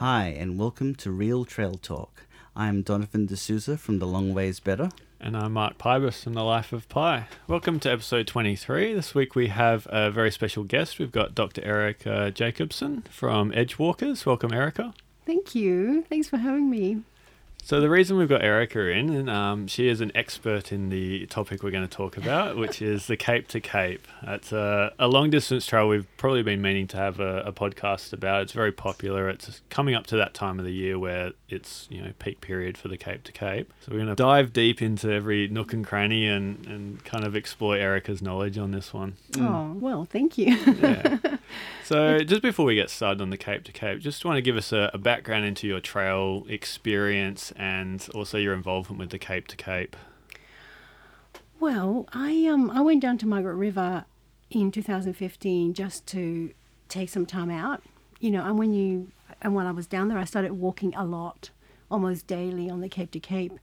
Hi, and welcome to Real Trail Talk. I'm Donovan D'Souza from The Long Ways Better. And I'm Mark Pybus from The Life of Pi. Welcome to episode 23. This week we have a very special guest. We've got Dr. Erica Jacobson from Edgewalkers. Welcome, Erica. Thank you. Thanks for having me. So the reason we've got Erica in, and um, she is an expert in the topic we're going to talk about, which is the Cape to Cape. It's a, a long distance trail we've probably been meaning to have a, a, podcast about. It's very popular. It's coming up to that time of the year where it's you know peak period for the Cape to Cape. So we're going to dive deep into every nook and cranny and, and kind of explore Erica's knowledge on this one. Mm. Oh well, thank you. yeah. So just before we get started on the Cape to Cape, just want to give us a, a background into your trail experience and also your involvement with the Cape to Cape. Well, I um I went down to Margaret River in 2015 just to take some time out, you know. And when you and while I was down there, I started walking a lot, almost daily on the Cape to Cape,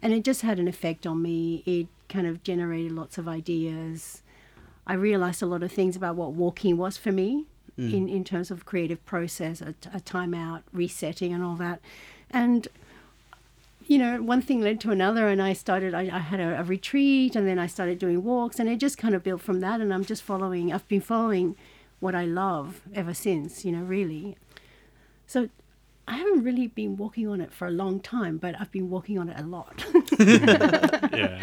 and it just had an effect on me. It kind of generated lots of ideas. I realized a lot of things about what walking was for me mm. in in terms of creative process, a, a time out, resetting, and all that, and you know, one thing led to another, and I started. I, I had a, a, retreat, and then I started doing walks, and it just kind of built from that. And I'm just following. I've been following what I love ever since. You know, really. So I haven't really been walking on it for a long time, but I've been walking on it a lot. yeah,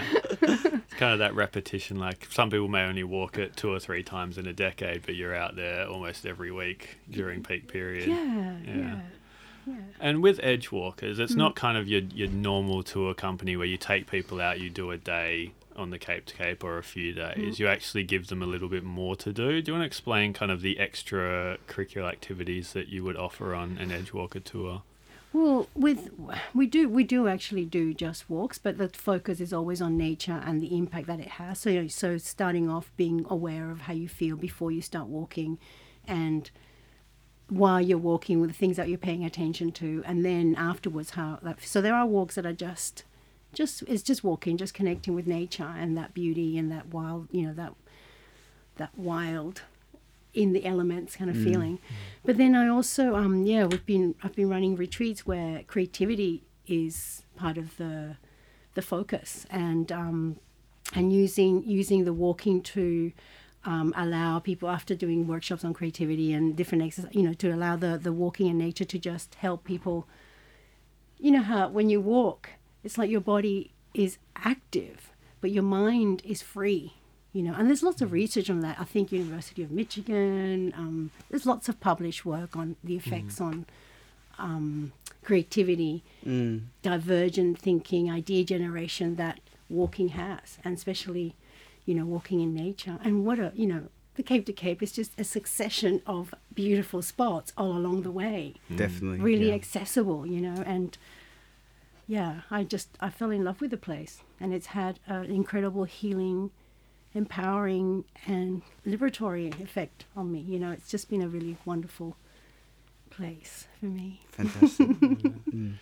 it's kind of that repetition. Like some people may only walk it two or three times in a decade, but you're out there almost every week during peak period. yeah. yeah. yeah. And with Edgewalkers, it's mm. not kind of your your normal tour company where you take people out, you do a day on the Cape to Cape or a few days. Mm. You actually give them a little bit more to do. Do you want to explain kind of the extra curricular activities that you would offer on an Edgewalker tour? Well, with we do we do actually do just walks, but the focus is always on nature and the impact that it has. So so starting off being aware of how you feel before you start walking, and while you're walking with the things that you're paying attention to and then afterwards how that so there are walks that are just just it's just walking just connecting with nature and that beauty and that wild you know that that wild in the elements kind of mm. feeling but then i also um yeah we've been i've been running retreats where creativity is part of the the focus and um and using using the walking to um, allow people after doing workshops on creativity and different exercises, you know, to allow the the walking in nature to just help people. You know how when you walk, it's like your body is active, but your mind is free. You know, and there's lots of research on that. I think University of Michigan. Um, there's lots of published work on the effects mm. on um, creativity, mm. divergent thinking, idea generation that walking has, and especially you know, walking in nature. And what a, you know, the Cape to Cape is just a succession of beautiful spots all along the way. Mm. Definitely. Really yeah. accessible, you know, and yeah, I just, I fell in love with the place. And it's had an incredible healing, empowering, and liberatory effect on me. You know, it's just been a really wonderful place for me. Fantastic. mm.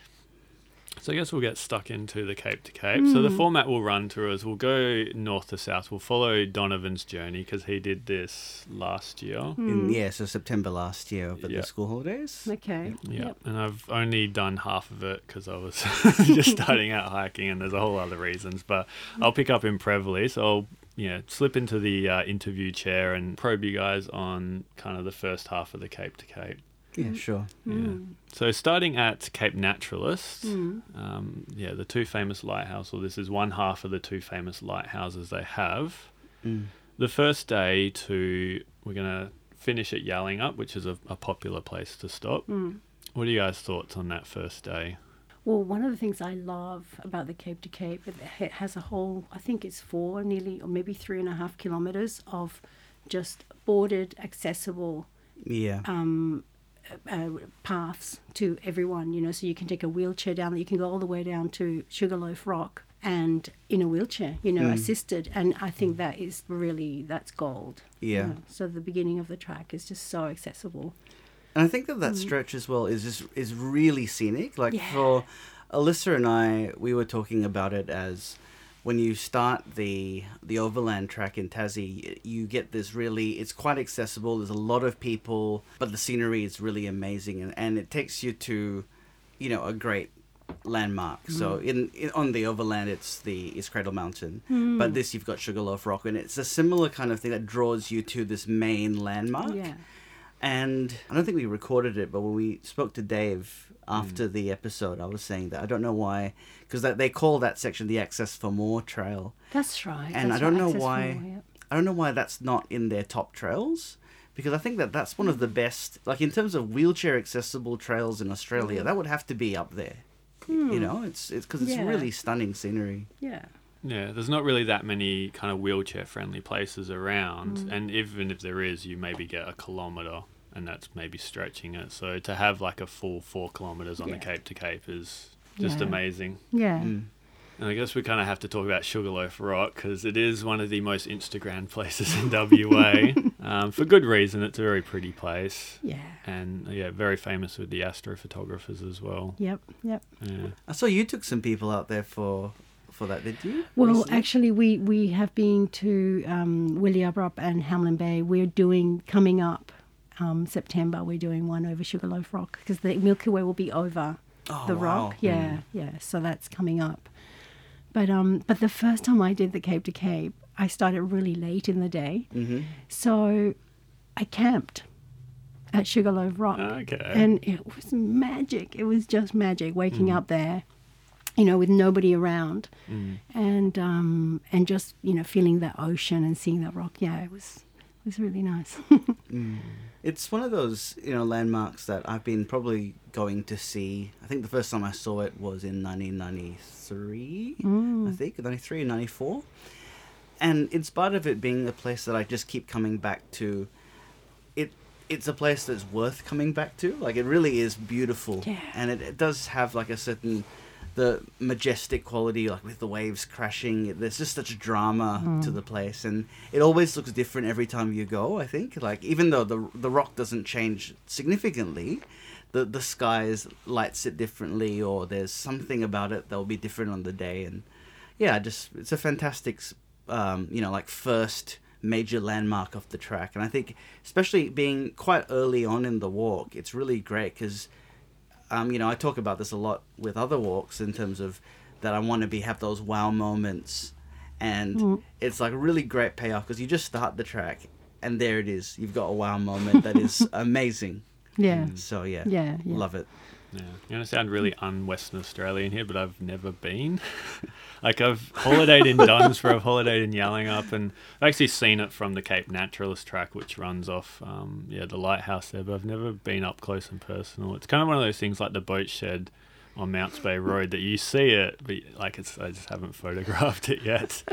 So I guess we'll get stuck into the Cape to Cape. Mm. So the hmm. format we'll run through is we'll go north to south. We'll follow Donovan's journey because he did this last year. Mm. In, yeah, so September last year over yep. the school holidays. Okay. Yeah, yep. and I've only done half of it because I was just starting out hiking, and there's a whole other reasons. But I'll pick up in Prevelly, so I'll you know, slip into the uh, interview chair and probe you guys on kind of the first half of the Cape to Cape. Yeah, sure. Yeah. Mm. So starting at Cape Naturaliste, mm. um, yeah, the two famous lighthouses. or this is one half of the two famous lighthouses they have. Mm. The first day to we're gonna finish at Yallingup, which is a, a popular place to stop. Mm. What are you guys' thoughts on that first day? Well, one of the things I love about the Cape to Cape, it has a whole, I think it's four, nearly, or maybe three and a half kilometers of just boarded, accessible yeah. um, uh, paths to everyone, you know, so you can take a wheelchair down, you can go all the way down to Sugarloaf Rock and in a wheelchair, you know, mm. assisted. And I think that is really, that's gold. Yeah. You know? So the beginning of the track is just so accessible. And I think that that mm. stretch as well is just, is really scenic. Like yeah. for Alyssa and I, we were talking about it as when you start the the overland track in Tassie, you get this really. It's quite accessible. There's a lot of people, but the scenery is really amazing, and, and it takes you to, you know, a great landmark. So in, in on the overland, it's the it's Cradle Mountain, but this you've got Sugarloaf Rock, and it's a similar kind of thing that draws you to this main landmark. Yeah. And I don't think we recorded it, but when we spoke to Dave after mm. the episode, I was saying that I don't know why, because they call that section the Access for More Trail, That's right. and I don't right, know access why. more, yeah. I don't know why that's not in their top trails, because I think that that's one of the best, like in terms of wheelchair accessible trails in Australia, mm. that would have to be up there. You hmm. know, it's it's because it's Yeah. really stunning scenery. Yeah. Yeah, there's not really that many kind of wheelchair friendly places around, Mm. and even if there is, you maybe get a kilometre, and that's maybe stretching it. So to have like a full four kilometres on the Cape to Cape is just Yeah. amazing. Yeah. Mm. And I guess we kind of have to talk about Sugarloaf Rock because it is one of the most Instagram places in WA um, for good reason. It's a very pretty place, Yeah. and yeah, very famous with the astrophotographers as well. Yep. Yep. Yeah. I saw you took some people out there for for that, did you? Well, recently? actually, we, we have been to um, Wilyabrup and Hamlin Bay. We're doing, coming up um, September, we're doing one over Sugarloaf Rock because the Milky Way will be over Oh, the wow. rock. Yeah, yeah. So that's coming up. But um, but the first time I did the Cape to Cape, I started really late in the day. Mm-hmm. So I camped at Sugarloaf Rock. Okay. And it was magic. It was just magic waking Mm. up there, you know, with nobody around Mm. and um and just, you know, feeling that ocean and seeing that rock. Yeah, it was it was really nice. It's one of those, you know, landmarks that I've been probably going to see. I think the first time I saw it was in 1993, I think, 93 or 94. And in spite of it being a place that I just keep coming back to, it it's a place that's worth coming back to. Like, it really is beautiful. Yeah. And it, it does have, like, a certain the majestic quality, like with the waves crashing. There's just such drama to the place, and it always looks different every time you go. I think, like even though the the rock doesn't change significantly, the the skies lights it differently, or there's something about it that will be different on the day. And yeah, just it's a fantastic, um, you know, like first major landmark of the track. And I think, especially being quite early on in the walk, it's really great because um, you know, I talk about this a lot with other walks in terms of that I want to be have those wow moments, and it's like a really great payoff because you just start the track and there it is. You've got a wow moment that is amazing. yeah. So yeah, Yeah, yeah. love it. Yeah, you're gonna sound really un-Western Australian here, but I've never been. like I've holidayed in Dunsborough, I've holidayed in Yallingup, and I've actually seen it from the Cape Naturaliste track, which runs off, um, yeah, the lighthouse there. But I've never been up close and personal. It's kind of one of those things like the boat shed on Mounts Bay Road that you see it, but like it's I just haven't photographed it yet.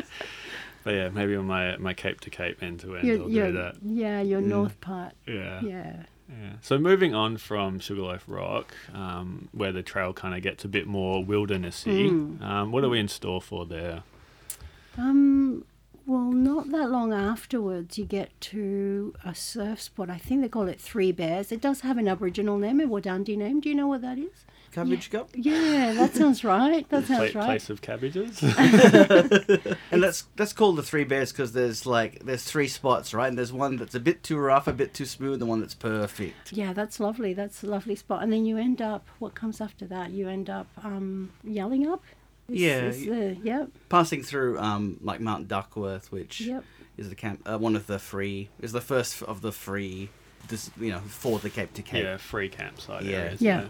but yeah, maybe on my my Cape to Cape end to end, I'll do that. yeah, your Mm. north part. Yeah. Yeah. Yeah. So moving on from Sugarloaf Rock, um, where the trail kind of gets a bit more wildernessy, Mm. um, what are we in store for there? Um, well, not that long afterwards, you get to a surf spot. I think they call it Three Bears. It does have an Aboriginal name, a Wadandi name. Do you know what that is? Cabbage Cup, Yeah, that sounds right. That Pla- sounds right. Place of cabbages. and that's that's called the three bears because there's like there's three spots, right? And there's one that's a bit too rough, a bit too smooth, and one that's perfect. Yeah, that's lovely. That's a lovely spot. And then you end up, what comes after that? You end up um, Yallingup. Is- Yeah, is the- yep. Passing through um like Mount Duckworth, which Yep. is the camp uh, one of the free is the first of the free this you know for the Cape to Cape. yeah, free campsite Yeah. areas. Yeah.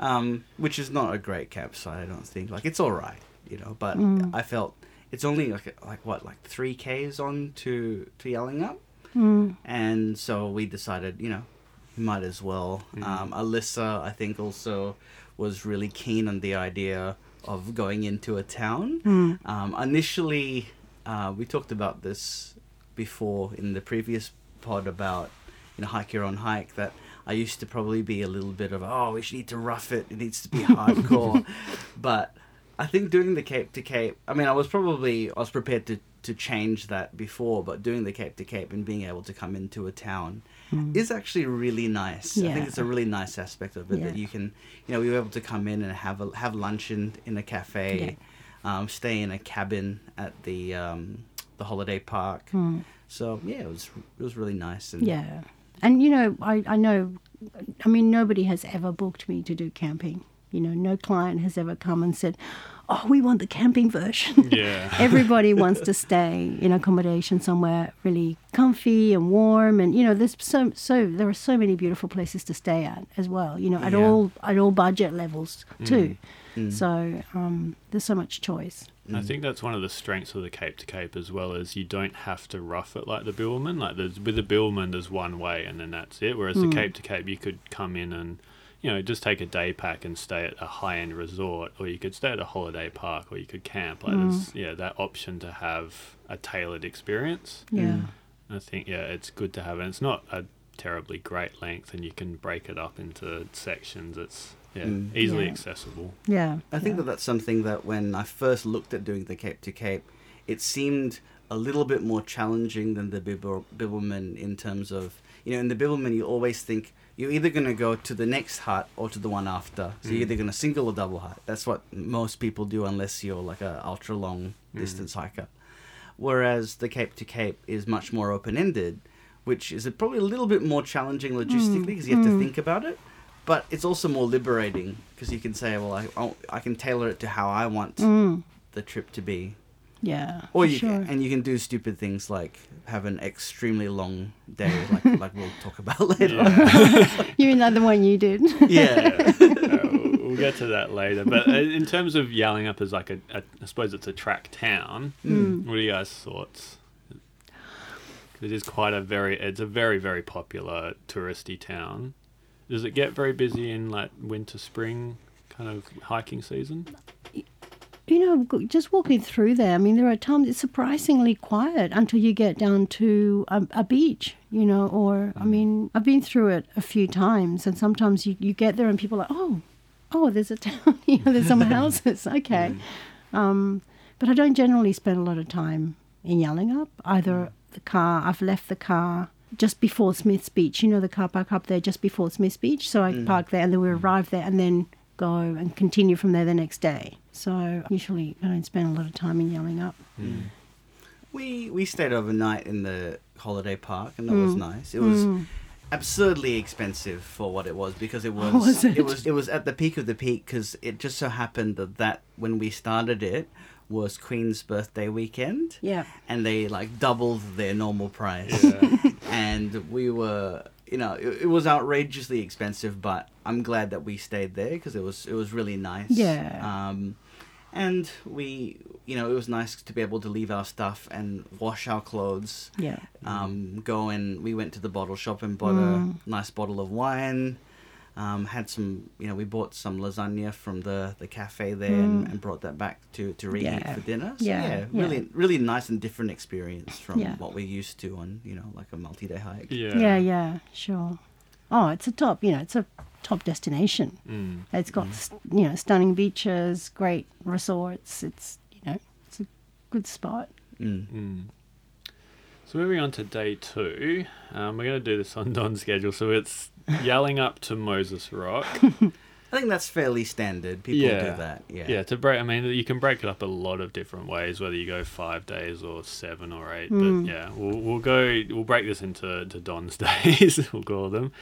Um, which is not a great campsite. I don't think. Like it's all right, you know. But Mm. I felt it's only like like what like three k's on to to Yallingup, Mm. and so we decided, you know, we might as well. Mm. Um, Alyssa, I think, also was really keen on the idea of going into a town. Mm. Um, initially, uh, we talked about this before in the previous pod about you know hike your own hike that I used to probably be a little bit of oh we should need to rough it it needs to be hardcore, but I think doing the Cape to Cape I mean I was probably I was prepared to to change that before but doing the Cape to Cape and being able to come into a town is actually really nice. I think it's a really nice aspect of it that you can you know we were able to come in and have a have lunch in in a cafe. um, stay in a cabin at the um, the holiday park. So yeah, it was it was really nice. And Yeah. And, you know, I, I know, I mean, nobody has ever booked me to do camping. You know, no client has ever come and said, oh, we want the camping version. Yeah. Everybody wants to stay in accommodation somewhere really comfy and warm. And, you know, there's so, so, there are so many beautiful places to stay at as well, you know, at Yeah. all, at all budget levels too. Mm. Mm. So um, there's so much choice. I mm. think that's one of the strengths of the Cape to Cape as well is you don't have to rough it like the Bibbulmun. Like there's with the Bibbulmun, there's one way and then that's it. Whereas the mm. Cape to Cape, you could come in and you know just take a day pack and stay at a high end resort, or you could stay at a holiday park, or you could camp. Like there's yeah that option to have a tailored experience. Yeah. I think yeah, it's good to have, and it's not a terribly great length, and you can break it up into sections. It's yeah Mm. easily Yeah. accessible. Yeah. I think yeah. that that's something that when I first looked at doing the Cape to Cape, it seemed a little bit more challenging than the Bibble, Bibbulmun in terms of, you know, in the Bibbulmun you always think you're either going to go to the next hut or to the one after. So you're mm. either going to single or double hut. That's what most people do unless you're like a ultra long mm. distance hiker. Whereas the Cape to Cape is much more open ended, which is probably a little bit more challenging logistically mm. because you have to think about it. But it's also more liberating because you can say, well, I, I'll- I can tailor it to how I want Mm, the trip to be. yeah. Or you sure. can, and you can do stupid things like have an extremely long day, like like we'll talk about later. Yeah. You mean like the one you did? Yeah. Uh, we'll get to that later. But uh, in terms of Yallingup as like a, a, I suppose it's a track town. Hmm. What are you guys' thoughts? It is quite a very, it's a very very popular touristy town. Does it get very busy in like winter, spring kind of hiking season? you know, just walking through there, I mean, there are times it's surprisingly quiet until you get down to a, a beach, you know, or, I mm. mean, I've been through it a few times, and sometimes you, you get there and people are like, oh, oh, there's a town, you know, there's some houses, okay. Mm. Um, but I don't generally spend a lot of time in Yallingup, either mm. the car, I've left the car just before Smith's Beach, you know, the car park up there just before Smith's Beach, so I mm. park there and then we mm. arrive there and then go and continue from there the next day. So usually I don't spend a lot of time in Yallingup. Mm. we we stayed overnight in the holiday park, and that was nice. It was absurdly expensive for what it was because it was, Was it? was it was at the peak of the peak because it just so happened that that when we started it was Queen's birthday weekend. Yeah. and they like doubled their normal price. Yeah. and we were you know it, it was outrageously expensive but i'm glad that we stayed there because it was it was really nice Yeah. um and we you know it was nice to be able to leave our stuff and wash our clothes Yeah. um go and we went to the bottle shop and bought Mm. a nice bottle of wine um, had some, you know, we bought some lasagna from the, the cafe there and, and brought that back to, to reheat Mm. Yeah. for dinner. So, Yeah, yeah, yeah. really, really nice and different experience from Yeah. what we're used to on, you know, like a multi day hike. yeah. Yeah, yeah, sure. Oh, it's a top, you know, it's a top destination. Mm. It's got, s you know, stunning beaches, great resorts. It's, you know, it's a good spot. Mm. Mm. So moving on to day two, um, we're going to do this on Don's schedule. So it's Yallingup to Moses Rock. I think that's fairly standard. People Yeah. do that. Yeah. Yeah, to break. I mean, you can break it up a lot of different ways, whether you go five days or seven or eight. Mm. But yeah, we'll we'll go. We'll break this into to Don's days. we'll call them.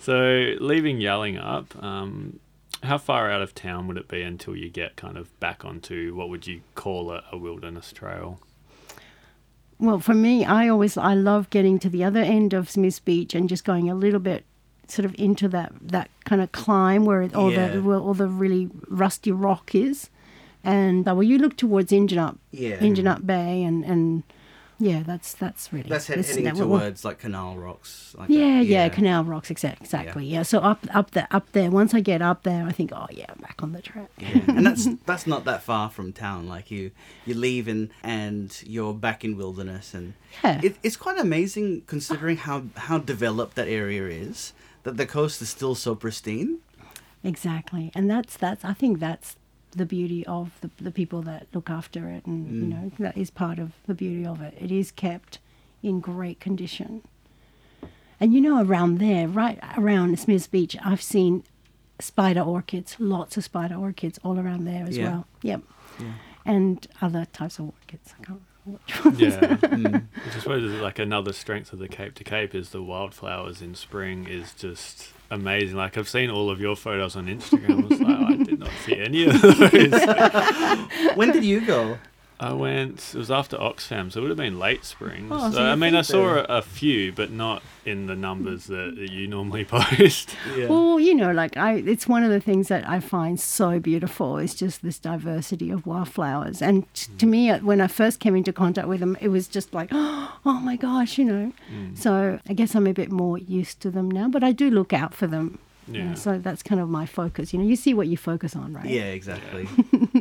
So leaving Yallingup. Um, how far out of town would it be until you get kind of back onto what would you call a, a wilderness trail? Well, for me, I always I love getting to the other end of Smith's Beach and just going a little bit sort of into that that kind of climb where all Yeah. the where all the really rusty rock is, and uh, well, you look towards Injidup, Yeah. Injidup Bay, and and yeah, that's that's really That's head, that's- heading that- well, towards like Canal Rocks. Like yeah, that. yeah, Canal Rocks, exactly, exactly. Yeah. so up, up there, up there. Once I get up there, I think, oh yeah, I'm back on the track. Yeah. and that's that's not that far from town. Like you, you leave and and you're back in wilderness, and Yeah. it, it's quite amazing considering how how developed that area is. That the coast is still so pristine. Exactly, and that's that's. I think that's the beauty of the the people that look after it, and you mm. know that is part of the beauty of it. It is kept in great condition, and you know around there, right around Smiths Beach, I've seen spider orchids, lots of spider orchids all around there as Yeah. well. Yep. Yeah. and other types of orchids. I can't remember which ones. Yeah. Mm. Which I suppose is like another strength of the Cape to Cape is the wildflowers in spring is just amazing. Like I've seen all of your photos on Instagram. I was like, I did not see any of those. when did you go? I went. It was after Oxfam, so it would have been late spring. Oh, so so, I mean, I saw a, a few, but not in the numbers that, that you normally post. Yeah. Well, you know, like I, it's one of the things that I find so beautiful is just this diversity of wildflowers. And t- to me, uh, when I first came into contact with them, it was just like, oh my gosh, you know. So I guess I'm a bit more used to them now, but I do look out for them. you know, Yeah. so that's kind of my focus. You know, you see what you focus on, right? Yeah, exactly.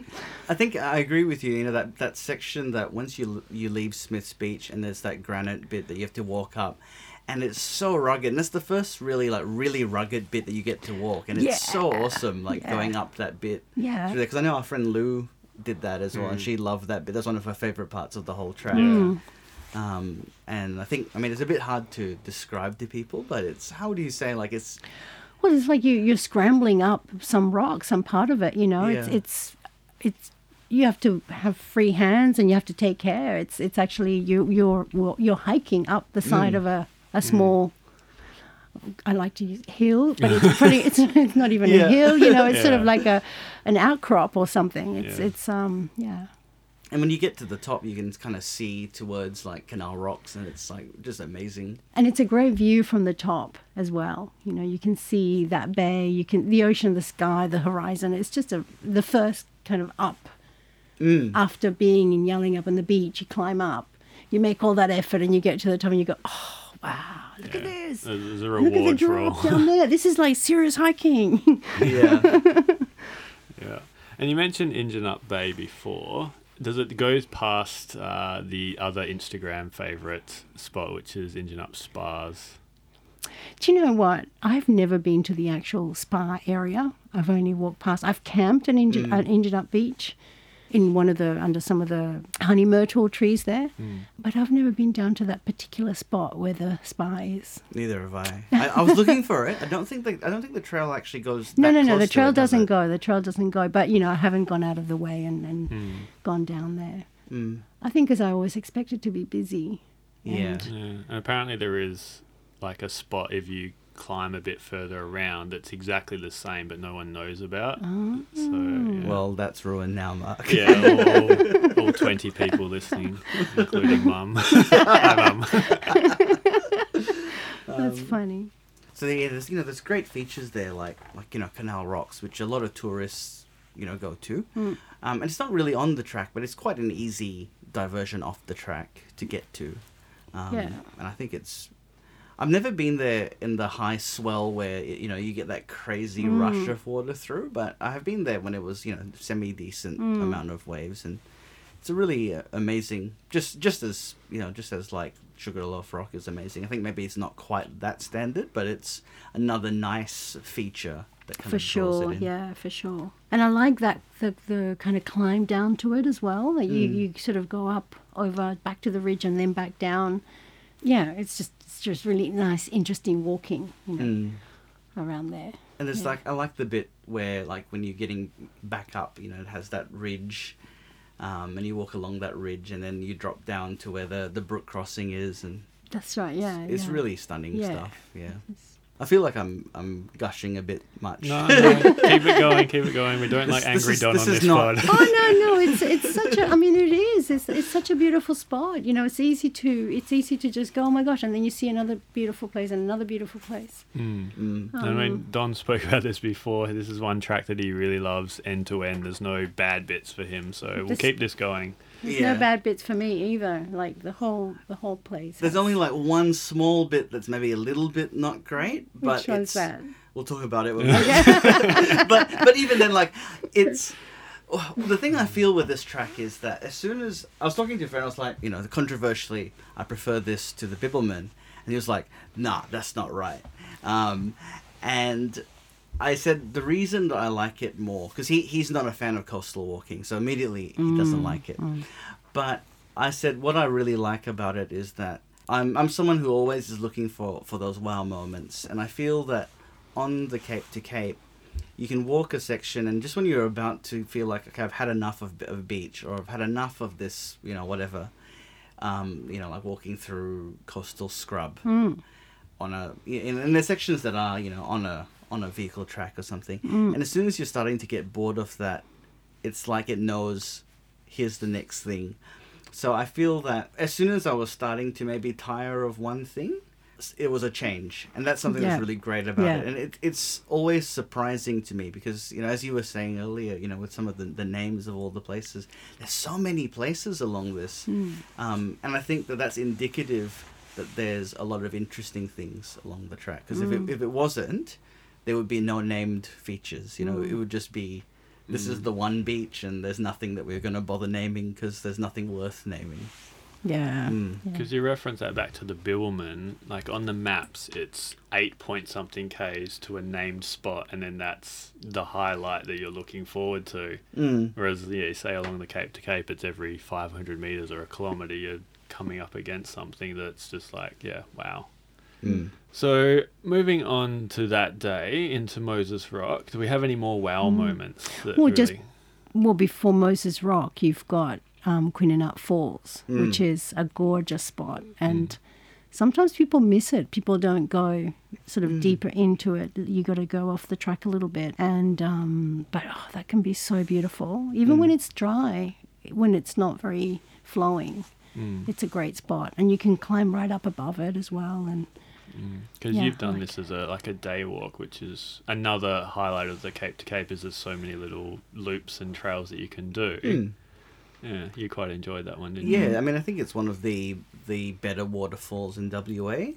I think I agree with you. You know that that section that once you you leave Smith's Beach and there's that granite bit that you have to walk up, and it's so rugged. And it's the first really like really rugged bit that you get to walk, and it's so awesome. Like Yeah. going up that bit. Yeah. Because I know our friend Lou did that as well, and Mm. she loved that bit. That's one of her favorite parts of the whole track. Yeah. Um, and I think I mean it's a bit hard to describe to people, but it's how do you say like it's Well, it's like you you're scrambling up some rock, some part of it. You know, it's it's it's you have to have free hands and you have to take care. It's it's actually you you're you're hiking up the side Mm. of a a small. I like to use hill, but it's pretty. It's, it's not even Yeah. a hill, you know. It's sort of like a an outcrop or something. It's Yeah. it's um yeah. And when you get to the top, you can kind of see towards like Canal Rocks, and it's like just amazing. and it's a great view from the top as well. You know, you can see that bay, you can the ocean, the sky, the horizon. It's just a the first kind of up Mm. after being in Yallingup on the beach. You climb up, you make all that effort, and you get to the top, and you go, oh wow, look at this. There's there's a Look at the reward for drop all. down there. This is like serious hiking. Yeah. Yeah. And you mentioned Injidup Bay before. Does it goes past uh, the other Instagram favorite spot, which is Injidup Spas? Do you know what? I've never been to the actual spa area. I've only walked past. I've camped an engine, Mm. an Injidup Beach in one of the under some of the honey myrtle trees there, but I've never been down to that particular spot where the spa is. Neither have I. I. I was looking for it. I don't think the I don't think the trail actually goes. No, that no, no. The trail it, does doesn't it? go. The trail doesn't go. But you know, I haven't gone out of the way and, and Hmm. gone down there. Mm. I think because I always expected to be busy. Yeah. And- Yeah. And apparently there is like a spot if you climb a bit further around that's exactly the same but no one knows about. Oh. So yeah. Well, that's ruined now, Mark. yeah, all, all, all 20 people listening, including mum. Hi, mum. That's Um, funny. So yeah, there's you know there's great features there like like you know Canal Rocks, which a lot of tourists you know go to, Mm. um, and it's not really on the track, but it's quite an easy diversion off the track to get to. Um, Yeah. And I think it's. I've never been there in the high swell where you know you get that crazy Mm. rush of water through, but I have been there when it was you know semi decent Mm. amount of waves, and it's a really uh, amazing. Just just as you know, just as like Sugarloaf Rock is amazing. I think maybe it's not quite that standard, but it's another nice feature that kind For sure, it in. yeah, for sure. And I like that the the kind of climb down to it as well. That you, Mm. you sort of go up over back to the ridge and then back down. Yeah, it's just it's just really nice, interesting walking, you know, Mm. around there. And it's Yeah. like I like the bit where like when you're getting back up, you know, it has that ridge, um, and you walk along that ridge, and then you drop down to where the the brook crossing is, and That's right. Yeah, it's yeah. really stunning Yeah. stuff. Yeah, I feel like I'm I'm gushing a bit much. No, no, keep it going, keep it going. We don't like This- this Angry is- Don this on is this not- pod. oh no no it's it's such a i mean it is it's, it's such a beautiful spot you know it's easy to it's easy to just go oh my gosh and then you see another beautiful place and another beautiful place Mm. Mm. I mean, Don spoke about this before. This is one track that he really loves end to end. There's no bad bits for him, so we'll This- keep this going. There's Yeah. no bad bits for me either like the whole the whole place There's has- only like one small bit that's maybe a little bit not great, but which one's it's that we'll talk about it. But but even then, like it's the thing I feel with this track is that as soon as I was talking to a friend, I was like, you know, controversially, I prefer this to the Bibbulmun, and he was like, nah, that's not right. Um, and I said the reason that I like it more because he he's not a fan of coastal walking, so immediately he doesn't like it. But I said what I really like about it is that I'm I'm someone who always is looking for for those wow moments, and I feel that on the Cape to Cape, you can walk a section, and just when you're about to feel like okay, I've had enough of, of a beach, or I've had enough of this, you know, whatever, um, you know, like walking through coastal scrub Mm. on a, in, and there's sections that are, you know, on a on a vehicle track or something, Mm. and as soon as you're starting to get bored of that, it's like it knows, here's the next thing. So I feel that as soon as I was starting to maybe tire of one thing, it was a change, and that's something Yeah. that's really great about Yeah. it. And it, it's always surprising to me because you know, as you were saying earlier, you know, with some of the, the names of all the places, there's so many places along this, Mm. um, and I think that that's indicative that there's a lot of interesting things along the track. Because if Mm. it if it wasn't, there would be no named features. You know, Mm. it would just be. This is Mm. the one beach, and there's nothing that we're going to bother naming because there's nothing worth naming. Yeah. Mm. Yeah. Because you reference that back to the Billman, like on the maps, it's eight point something k's to a named spot, and then that's the highlight that you're looking forward to. Mm. Whereas, yeah, you say along the Cape to Cape, it's every 500 meters or a kilometer, you're coming up against something that's just like, yeah, wow. Mm. So, moving on to that day into Moses Rock, do we have any more wow moments? That Well, just- Well, before Moses Rock, you've got um, Quinninup Falls, Mm. which is a gorgeous spot. And sometimes people miss it. People don't go sort of Mm. deeper into it. You got to go off the track a little bit. And, um, but oh, that can be so beautiful. Even when Mm. it's dry, when it's not very flowing, Mm. it's a great spot. And you can climb right up above it as well. And Because Yeah, you've done like this as a like a day walk, which is another highlight of the Cape to Cape. Is there's so many little loops and trails that you can do. Mm. Yeah, you quite enjoyed that one, didn't you? Yeah, I mean, I think it's one of the the better waterfalls in WA.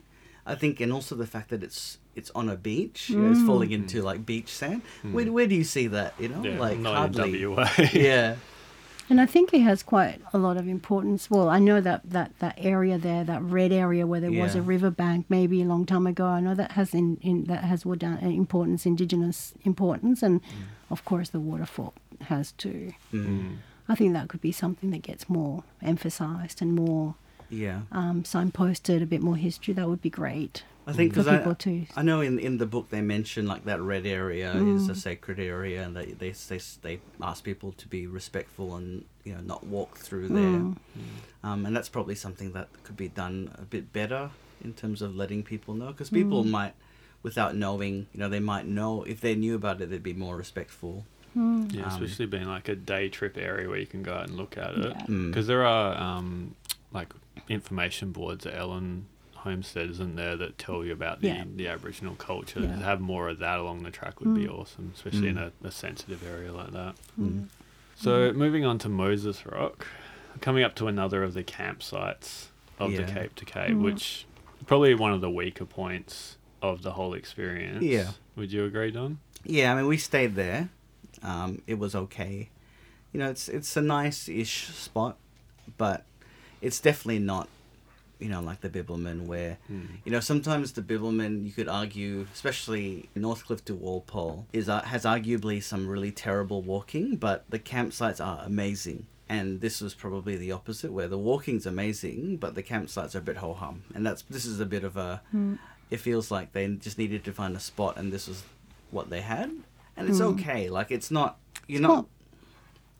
I think, and also the fact that it's it's on a beach, you know, it's hmm. falling hmm. into like beach sand. Hmm. Where where do you see that? You know, Yeah, like not hardly. in WA. yeah. And I think it has quite a lot of importance. Well, I know that that, that area there, that red area where there was a Yeah. riverbank maybe a long time ago. I know that has in, in that has down importance, indigenous importance, and of course the waterfall has too. Mm. I think that could be something that gets more emphasised and more Yeah. um, signposted, a bit more history. That would be great I think because I, to. I know in in the book they mention like that red area Mm. is a sacred area, and they, they they they ask people to be respectful and you know not walk through there. Mm. Um, and that's probably something that could be done a bit better in terms of letting people know, because people Mm. might, without knowing, you know, they might know if they knew about it, they'd be more respectful. Mm. Yeah, Um, especially being like a day trip area where you can go out and look at it. Yeah. Mm. Because there are um, like information boards at Ellen Homestead, isn't there, that tell you about the, Yeah. the Aboriginal culture. Yeah. To have more of that along the track would be Mm. awesome, especially in Mm. a, a sensitive area like that. Mm. So moving on to Moses Rock, coming up to another of the campsites of the Cape to Cape, Mm. which probably one of the weaker points of the whole experience. Yeah. Would you agree, Don? Yeah, I mean, we stayed there. Um, it was okay. You know, it's it's a nice-ish spot, but it's definitely not, you know, like the Bibbulmun where You know, sometimes the Bibbulmun, you could argue, especially Northcliffe to Walpole, is uh, has arguably some really terrible walking, but the campsites are amazing. And this was probably the opposite, where the walking's amazing, but the campsites are a bit ho hum. And that's this is a bit of a. Mm. It feels like they just needed to find a spot, and this was what they had, and it's Mm. okay. Like it's not you're It's not, not-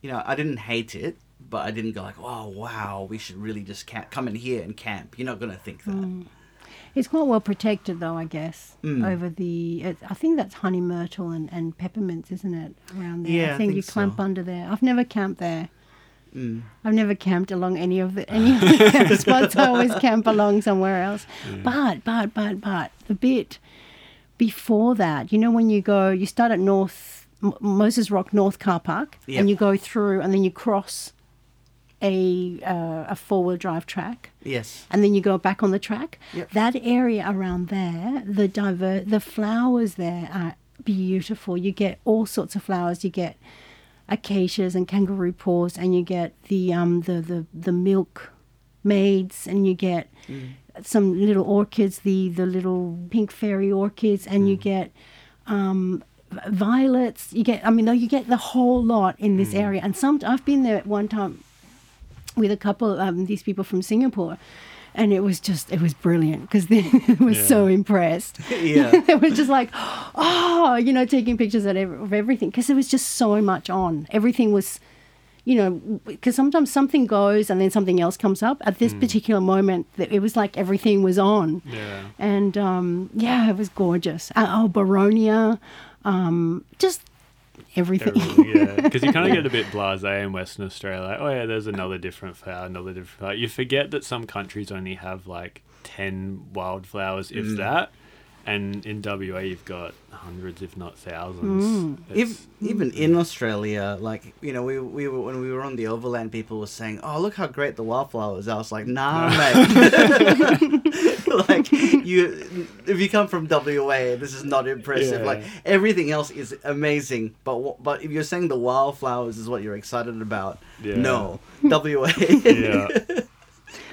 you know, I didn't hate it, but I didn't go like, oh wow, we should really just camp, come in here and camp. You're not gonna think that. Mm. It's quite well protected, though, I guess, Mm. over the. I think that's honey myrtle and, and peppermints, isn't it? Around there. Yeah, I I think, think you clamp so. under there. I've never camped there. Mm. I've never camped along any of the any of the camp spots. I always camp along somewhere else. But but but but the bit before that, you know, when you go, you start at North M- Moses Rock North Car Park, Yep. and you go through, and then you cross a uh, a four wheel drive track Yes. and then you go back on the track. Yep. That area around there, the diver, the flowers there are beautiful. You get all sorts of flowers. You get acacias and kangaroo paws, and you get the um the the, the milk maids, and you get some little orchids, the the little pink fairy orchids, and you get um violets. You get I mean, you get the whole lot in this area. And some I've been there at one time with a couple of um, these people from Singapore, and it was just it was brilliant because they were Yeah. so impressed. Yeah. they were just like, oh, you know, taking pictures of ev- of everything because there was just so much on. Everything was, you know, because sometimes something goes and then something else comes up. At this particular moment, it was like everything was on. Yeah. And um, yeah, it was gorgeous. Uh, oh, Boronia, um, just everything. Everything, yeah, because you kind of get a bit blasé in Western Australia. Like, oh yeah, there's another different flower, another different flower. You forget that some countries only have like ten wildflowers, if Mm. that. And in WA, you've got hundreds, if not thousands. Hmm. It's- If, hmm. even in Australia, like you know, we, we were when we were on the overland, people were saying, "Oh, look how great the wildflowers!" are." I was like, "Nah, mate. like you, if you come from WA, this is not impressive. Yeah. Like everything else is amazing, but wh- but if you're saying the wildflowers is what you're excited about, Yeah. no, WA. yeah.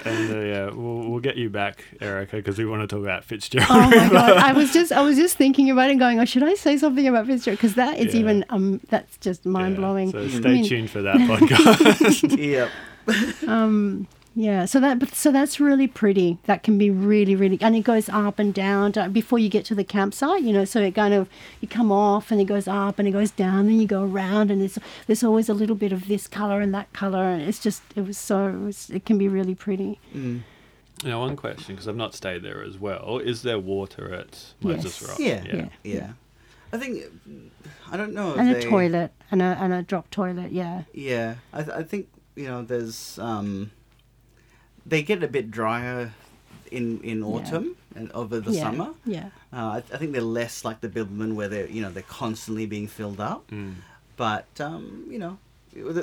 And uh, yeah, we'll, we'll get you back, Erica, because we want to talk about Fitzgerald. Oh my god! I was just I was just thinking about it, and going, "Oh, should I say something about Fitzgerald?" Because that is Yeah. even um that's just mind blowing. So I stay mean, tuned for that podcast. yep. Yeah, so that but so that's really pretty. That can be really really, and it goes up and down to- before you get to the campsite. You know, so it kind of you come off and it goes up and it goes down, and you go around, and there's there's always a little bit of this color and that color, and it's just it was so it, was, it can be really pretty. now, one question, because I've not stayed there as well. Is there water at Moses Yes. Rock? Yeah, Yeah. yeah, I think I don't know. And a they- toilet and a and a drop toilet. Yeah. Yeah, I, th- I think you know there's um, they get a bit drier in in autumn and over the yeah. summer. Yeah. Uh, I, I think they're less like the Bilderman where they're you know they're constantly being filled up. Mm, But um, you know,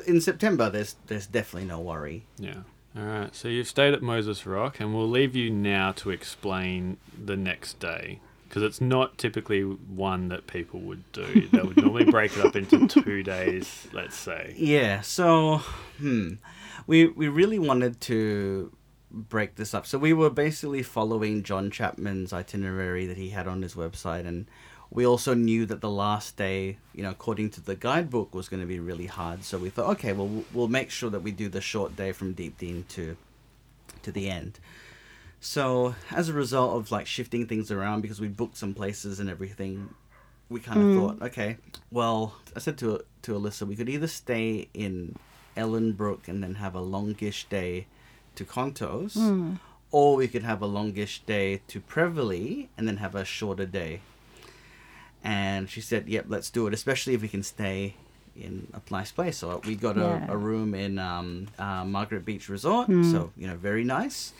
in September there's there's definitely no worry. yeah. All right. So you've stayed at Moses Rock, and we'll leave you now to explain the next day. Because it's not typically one that people would do. They would normally break it up into two days, let's say. Yeah. So, hmm, we we really wanted to break this up. So we were basically following John Chapman's itinerary that he had on his website, and we also knew that the last day, you know, according to the guidebook, was going to be really hard. So we thought, okay, well, we'll- make sure that we do the short day from Deepdene to to the end. So as a result of like shifting things around because we booked some places and everything, we kind of mm. thought, okay, well, I said to to Alyssa, we could either stay in Ellensbrook and then have a longish day to Contos, or we could have a longish day to Prevelly and then have a shorter day. And she said, "Yep, let's do it, especially if we can stay in a nice place." So we got Yeah. a, a room in um, uh, Margaret Beach Resort, so you know, very nice.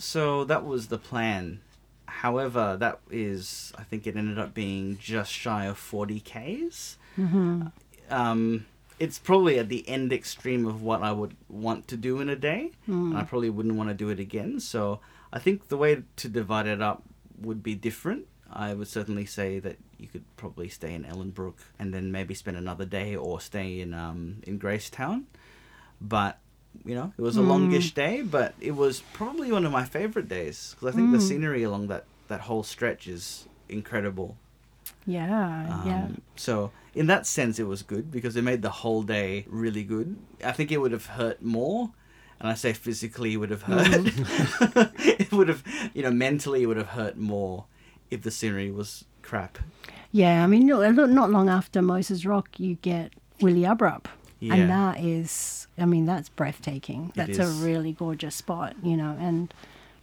So that was the plan. However, that is, I think it ended up being just shy of 40 Ks. Um, it's probably at the end extreme of what I would want to do in a day. And I hmm. probably wouldn't want to do it again. So I think the way to divide it up would be different. I would certainly say that you could probably stay in Ellensbrook and then maybe spend another day or stay in um, in Gracetown. But you know, it was a longish hmm. day, but it was probably one of my favorite days because I think the hmm. scenery along that that whole stretch is incredible. Yeah. yeah. Um, So in that sense, it was good because it made the whole day really good. I think it would have hurt more, and I say physically, it would have hurt. it would have, you know, mentally, it would have hurt more if the scenery was crap. Yeah, I mean, no- not long after Moses Rock, you get Wilyabrup. Yeah. And that is, I mean, that's breathtaking. That's a really gorgeous spot, you know. And,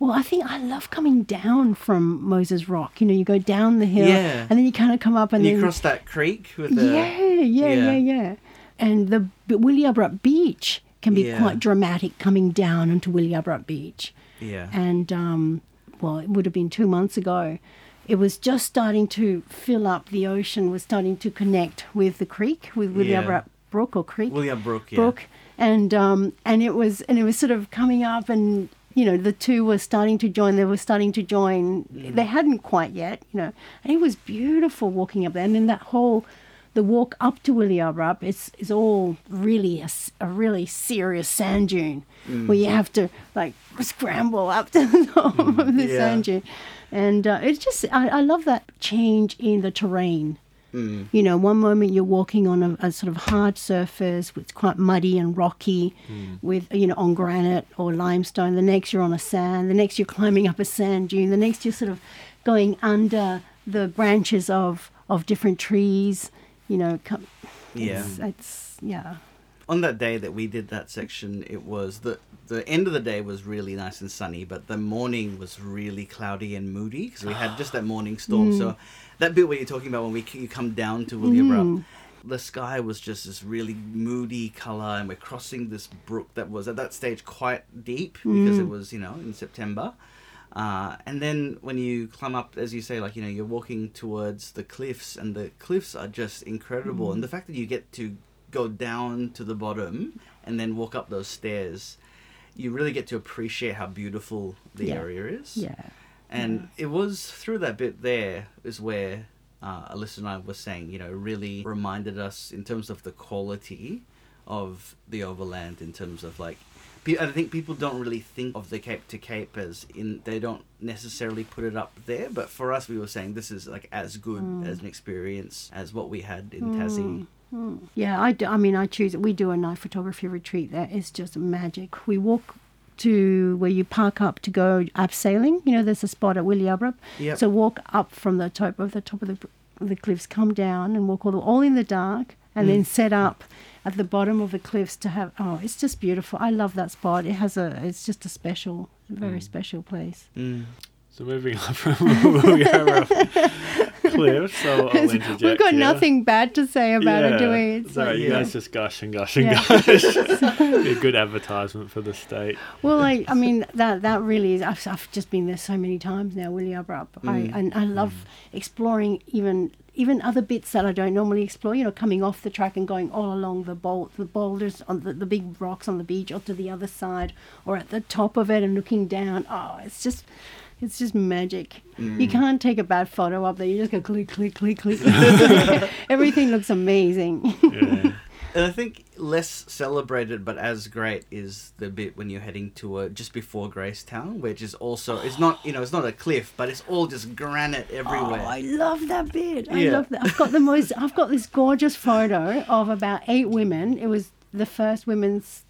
well, I think I love coming down from Moses Rock. You know, you go down the hill Yeah. and then you kind of come up and, And you cross that creek with the yeah, yeah, yeah, yeah. yeah, And the B- Wilyabrup Beach can be Yeah. quite dramatic coming down onto Wilyabrup Beach yeah, and um, well, it would have been two months ago. It was just starting to fill up. The ocean was starting to connect with the creek, with with Yeah. the Abrupt Brook or Creek William Brook. Yeah. Brook, and um, and it was and it was sort of coming up, and you know the two were starting to join. They were starting to join. Mm. They hadn't quite yet, you know. And it was beautiful walking up there, and then that whole. The walk up to Wilyabrup is, is all really a really serious sand dune mm. where you have to like scramble up to the top mm. of the Yeah. sand dune. And uh, it's just, I, I love that change in the terrain. Mm. You know, one moment you're walking on a, a sort of hard surface, it's quite muddy and rocky, with you know on granite or limestone. The next you're on a sand. The next you're climbing up a sand dune. The next you're sort of going under the branches of of different trees. You know, come, Yeah. it's, it's yeah. on that day that we did that section, it was the the end of the day was really nice and sunny, but the morning was really cloudy and moody because we had just that morning storm. So that bit where you're talking about when we you come down to Wilyabrup, mm. the sky was just this really moody color, and we're crossing this brook that was at that stage quite deep because it mm. was you know in September. Uh, and then when you climb up, as you say, like you know, you're walking towards the cliffs, and the cliffs are just incredible. And mm. the fact that you get to go down to the bottom and then walk up those stairs, you really get to appreciate how beautiful the Yeah. area is. Yeah. And it was through that bit there is where uh, Alyssa and I were saying, you know, really reminded us in terms of the quality of the overland, in terms of like, I think people don't really think of the Cape to Cape as in, they don't necessarily put it up there, but for us, we were saying this is like as good hmm. as an experience as what we had in hmm. Tassie. Hmm. Yeah, I, do, I mean, I choose it. We do a night photography retreat there. It's just magic. We walk to where you park up to go abseiling. You know, there's a spot at Wilyabrup. Yep. So walk up from the top of the top of the, the cliffs, come down and walk all, the, all in the dark, and then set up at the bottom of the cliffs to have. Oh, it's just beautiful. I love that spot. It has a. It's just a special, very special place. Mm. So moving on from Cliff, so I'll We've got nothing bad to say about yeah. it, do we? It's Sorry, like- you Yeah. guys just gush and gush and Yeah. gush. Be a good advertisement for the state. Well, I, I mean that that really is. I've, I've just been there so many times now, Wilyabrup. I mm. and I love mm. exploring even even other bits that I don't normally explore. You know, coming off the track and going all along the bowl, the boulders on the, the big rocks on the beach, or to the other side, or at the top of it and looking down. Oh, it's just. It's just magic. You mm. can't take a bad photo up there. You just go click, click, click, click. Everything looks amazing. Yeah. And I think less celebrated but as great is the bit when you're heading to a, just before Gracetown, which is also it's not you know it's not a cliff, but it's all just granite everywhere. Oh, I love that bit. I Yeah. love that. I've got the most. I've got this gorgeous photo of about eight women. It was the first women's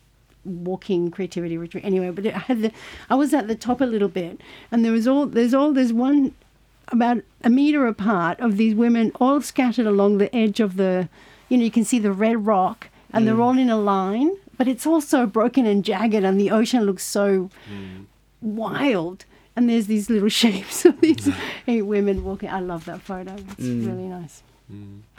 walking creativity retreat. Anyway, but it, I had the. I was at the top a little bit, and there was all. There's all. There's one about a meter apart of these women all scattered along the edge of the. You know, you can see the red rock, and they're mm. all in a line. But it's all so broken and jagged, and the ocean looks so mm. wild. And there's these little shapes of these mm. eight women walking. I love that photo. It's really nice.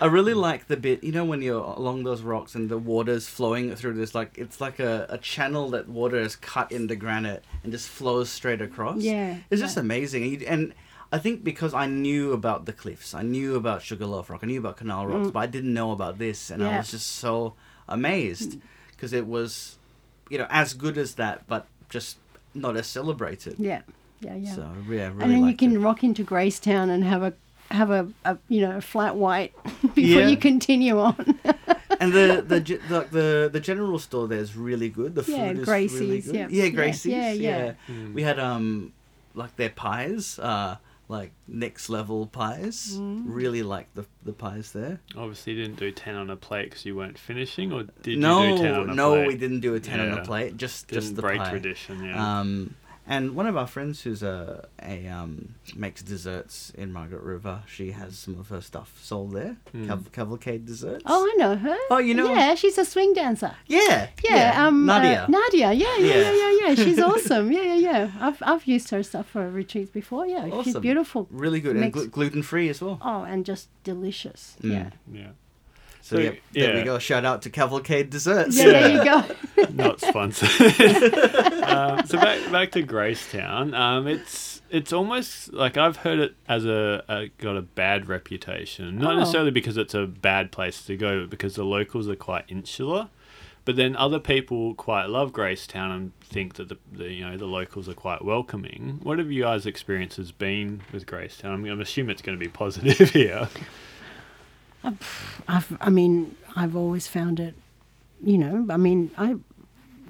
I really like the bit you know when you're along those rocks and the water's flowing through this like it's like a, a channel that water is cut in the granite and just flows straight across. Yeah, it's just amazing. And, I think because I knew about the cliffs, I knew about Sugarloaf Rock, I knew about Canal Rocks, but I didn't know about this, and I Mm. Was just so amazed because it was, you know, as good as that, but just not as celebrated. Yeah, yeah, yeah. So yeah, really and then you can it. rock into Gracetown and have a have a, a you know a flat white before Yeah. you continue on. and the the, the the the general store there is really good. The food Yeah, is really good. yeah. Yeah, Yeah, Gracie's. yeah, yeah. We had um like their pies, uh like next level pies. Mm. Really like the the pies there. Obviously, you didn't do 10 on a plate because you weren't finishing, or did no, you do 10 on a no, plate? we didn't do a ten on a plate. Just Didn't just the break pie. tradition, yeah. Um, and one of our friends who's a a um makes desserts in Margaret River. She has some of her stuff sold there. Cav- Cavalcade desserts. oh, I know her. Oh, you know- Yeah, she's a swing dancer. yeah, Yeah, um, uh, Nadia. Nadia, yeah, yeah, Yeah. yeah, yeah, yeah. She's awesome. Yeah, yeah, yeah. I've I've used her stuff for retreats before. Yeah, she's Awesome. beautiful. really good and Mix- glu- gluten free as well. Oh, and just delicious. Mm. Yeah. yeah. So, So, yep, there we go. Shout out to Cavalcade Desserts. Yeah, there you go. not sponsored. um, so back back to Gracetown. Um, it's it's almost like I've heard it as a, a got a bad reputation. Not Oh. necessarily because it's a bad place to go, but because the locals are quite insular. But then other people quite love Gracetown and think that the, the you know the locals are quite welcoming. What have you guys' experiences been with Gracetown? I'm, I'm assuming it's going to be positive here. I've, I mean, I've always found it, you know, I mean, I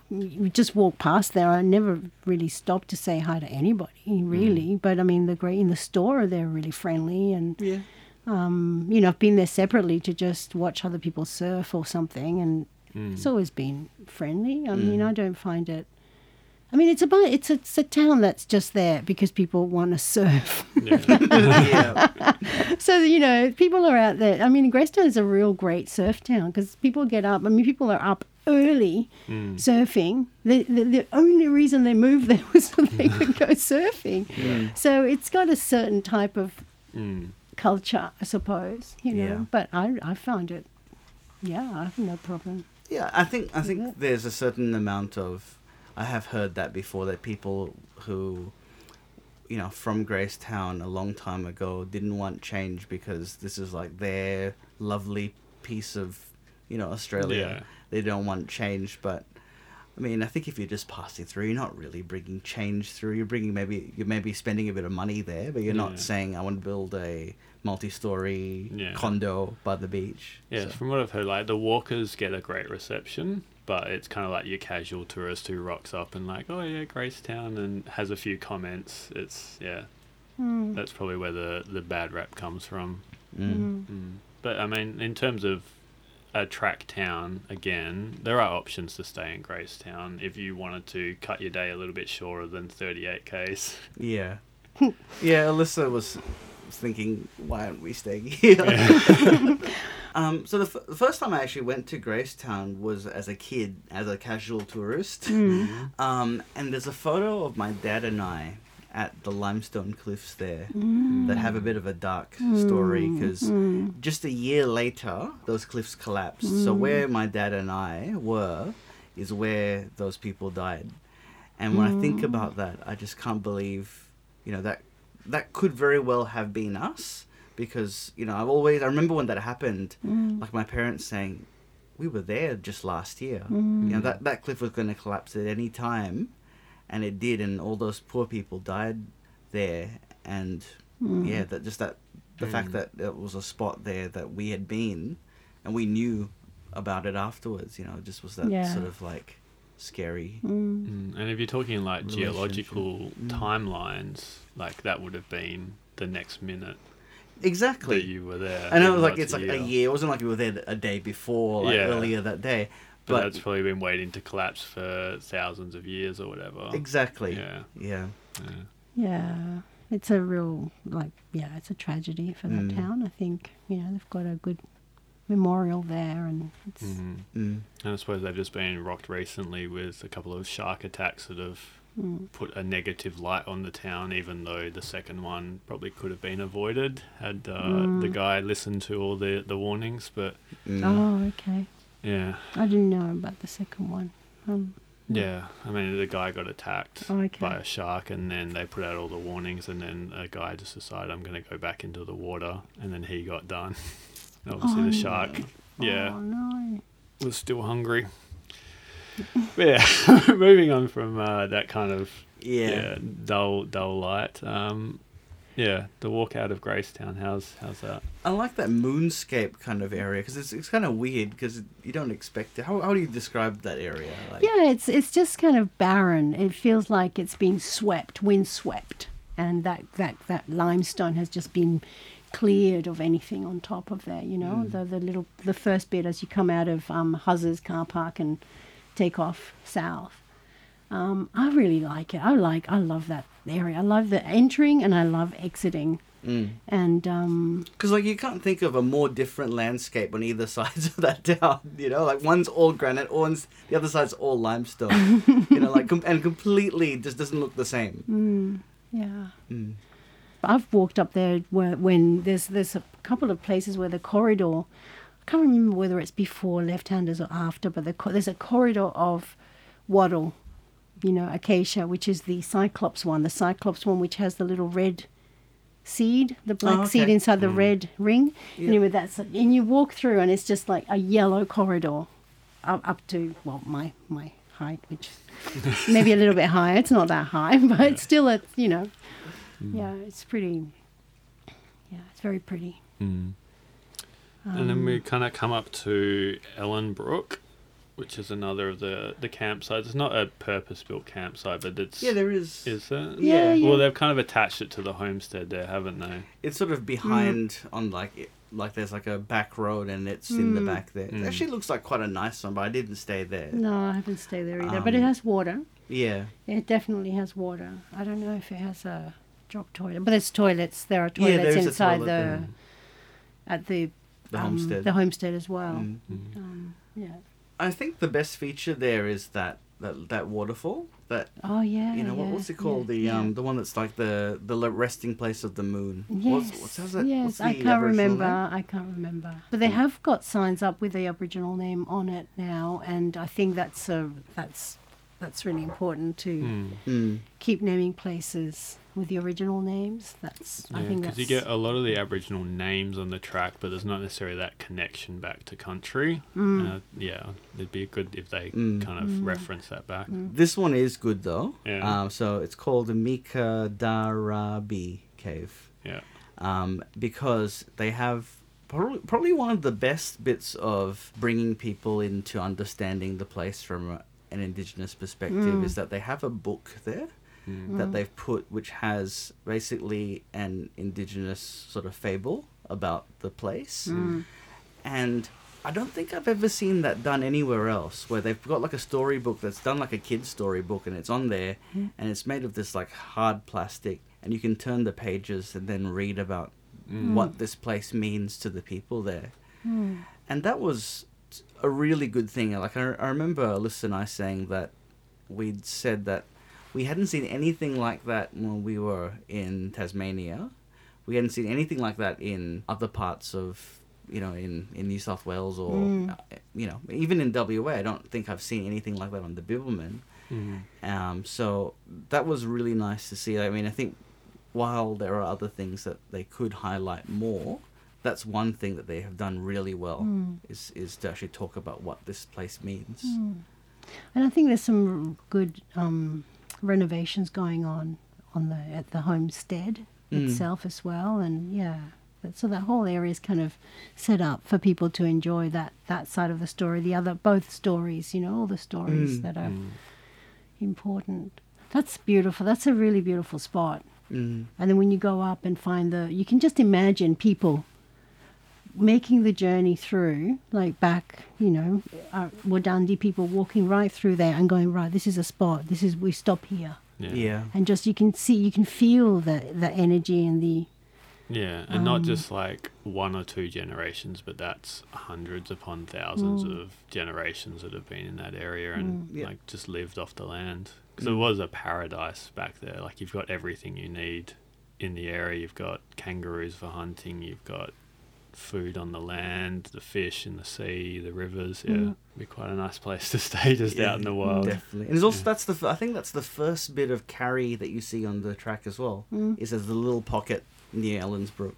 we just walk past there. I never really stopped to say hi to anybody, really. But I mean, the great in the store, they're really friendly and Yeah. Um, you know, I've been there separately to just watch other people surf or something, and Mm. it's always been friendly. I mean, I don't find it. I mean, it's a it's a, it's a town that's just there because people want to surf. Yeah. yeah. so you know, people are out there. I mean, Gracetown is a real great surf town because people get up. I mean, people are up early Mm. surfing. The, the the only reason they moved there was so they could go surfing. So it's got a certain type of Mm. culture, I suppose. You know, Yeah. but I I found it. Yeah, I have no problem. Yeah, I think I Yeah. think there's a certain amount of I have heard that before that people who you know from Gracetown a long time ago didn't want change because this is like their lovely piece of you know Australia. Yeah. They don't want change, but I mean, I think if you're just passing through, you're not really bringing change through. You're bringing maybe you're maybe spending a bit of money there, but you're Yeah. not saying I want to build a multi-story Yeah. condo by the beach. Yeah, So- from what I've heard, like the walkers get a great reception, but it's kind of like your casual tourist who rocks up and like, oh yeah, Gracetown, and has a few comments. It's yeah, Mm. that's probably where the the bad rap comes from. Mm. Mm. But I mean, in terms of a track town, again, there are options to stay in Gracetown if you wanted to cut your day a little bit shorter than 38 k's. Yeah. yeah, Alyssa was was thinking, why aren't we staying here? um, so the, f- the first time I actually went to Gracetown was as a kid, as a casual tourist. Mm. Um, and there's a photo of my dad and I at the limestone cliffs there Mm. that have a bit of a dark story because just a year later, those cliffs collapsed. So where my dad and I were is where those people died. And when I think about that, I just can't believe, you know, that that could very well have been us because, you know, I've always I remember when that happened, mm. like my parents saying, we were there just last year. You mm. know, that that cliff was going to collapse at any time, and it did and all those poor people died there and mm. yeah, that just that the fact that it was a spot there that we had been and we knew about it afterwards, you know, it just was that Yeah. sort of like scary. Mm. Mm. And if you're talking like geological Mm. timelines, like that would have been the next minute Exactly. that you were there. And it was like it's like a year. It wasn't like we were there a day before, like Yeah. earlier that day. But, But, that's probably been waiting to collapse for thousands of years or whatever. exactly. Yeah. Yeah. yeah. Yeah, it's a real like yeah, it's a tragedy for that Mm. town. I think you know they've got a good memorial there, and it's Mhm. Mm. And I suppose they've just been rocked recently with a couple of shark attacks that have mm, put a negative light on the town, even though the second one probably could have been avoided had uh, the Mm. guy listened to all the, the warnings. But Mm. oh okay. yeah, I didn't know about the second one. Um, yeah. I mean, the guy got attacked Oh, okay. by a shark, and then they put out all the warnings, and then a guy just decided, I'm going to go back into the water, and then he got done. And Obviously, Oh, the no. shark, yeah, Oh no. was still hungry. But yeah, moving on from uh, that kind of Yeah. yeah, dull dull light. Um, yeah, the walk out of Gracetown. How's how's that? I like that moonscape kind of area because it's, it's kind of weird because you don't expect it. How, how do you describe that area? Like, Yeah, it's it's just kind of barren. It feels like it's been swept, windswept, and that that that limestone has just been cleared of anything on top of there. You know, the the little the first bit as you come out of um, Huzz's car park and take off south. Um, I really like it. I like I love that area. I love the entering and I love exiting. Mm. And um, Because like you can't think of a more different landscape on either sides of that town. You know, like one's all granite, one's the other side's all limestone. you know, like com- and completely just doesn't look the same. mm, yeah. Mm. I've walked up there where, when there's there's a couple of places where the corridor. I can't remember whether it's before left-handers or after, but the, there's a corridor of wattle, you know, acacia, which is the cyclops one, the cyclops one, which has the little red seed, the black Oh, seed inside the hmm. red ring. Yep. Anyway, that's and you walk through, and it's just like a yellow corridor, up, up to well my my height, which maybe a little bit higher. It's not that high, but it's still a you know, yeah, it's pretty. Yeah, it's very pretty. Mm. and then we kind of come up to Ellensbrook, which is another of the the campsites. It's not a purpose built campsite, but it's Yeah, there is. is it? Yeah, yeah. Well, they've kind of attached it to the homestead there, haven't they? It's sort of behind on like it, like there's like a back road and it's in the back there. It Mm. actually looks like quite a nice one, but I didn't stay there. No, I haven't stayed there either. but it Um, has water. Yeah. It definitely has water. I don't know if it has a drop toilet, but there's toilets. There are toilets there is a inside toilet the there. at the The um, homestead. The homestead as well. Mm. Um, yeah. I think the best feature there is that that, that waterfall. That Oh yeah. you know what, what's it called? yeah, the yeah. um the one that's like the the resting place of the moon. Yes, What's, what's, that, yes, what's the I can't Aboriginal remember. name? I can't remember. But they have got signs up with the Aboriginal name on it now, and I think that's a that's that's really important to Mm. Mm. keep naming places with the original names. That's I Yeah, think because you get a lot of the Aboriginal names on the track, but there's not necessarily that connection back to country. Mm. Uh, yeah, it'd be good if they Mm. kind of reference that back. This one is good though. Yeah. Um, so it's called the Meekadarabee Cave. Yeah. um, because they have probably, probably one of the best bits of bringing people into understanding the place from a, an indigenous perspective Mm. is that they have a book there Mm. that they've put which has basically an indigenous sort of fable about the place Mm. and I don't think I've ever seen that done anywhere else where they've got like a storybook that's done like a kid's storybook and it's on there and it's made of this like hard plastic and you can turn the pages and then read about Mm. what this place means to the people there. Mm. And that was a really good thing. Like I, I remember Alyssa and I saying that we'd said that we hadn't seen anything like that when we were in Tasmania. We hadn't seen anything like that in other parts of, you know, in, in New South Wales or, Mm. uh, you know, even in WA. I don't think I've seen anything like that on the Bibbulmun. Mm. Um, so that was really nice to see. I mean, I think while there are other things that they could highlight more, that's one thing that they have done really well Mm. is is to actually talk about what this place means. Mm. And I think there's some good um, renovations going on on the at the homestead Mm. itself as well, and yeah, that- so that whole area is kind of set up for people to enjoy that that side of the story. The other both stories, you know, all the stories Mm. that are Mm. important. That's beautiful. That's a really beautiful spot. Mm. And then when you go up and find the, you can just imagine people making the journey through, like back, you know, uh, Wadandi people walking right through there and going, right, this is a spot. This is, we stop here. Yeah. Yeah. And just, you can see, you can feel the, the energy and the, Yeah, and not um, just like one or two generations, but that's hundreds upon thousands mm. of generations that have been in that area and mm. Yeah. like just lived off the land. Because it mm. was a paradise back there. Like you've got everything you need in the area. You've got kangaroos for hunting. You've got food on the land, the fish in the sea, the rivers. Yeah, be quite a nice place to stay just out in the wild. Definitely, and it's also that's the I think that's the first bit of karri that you see on the track as well. Mm. Is there's a little pocket near Ellensbrook,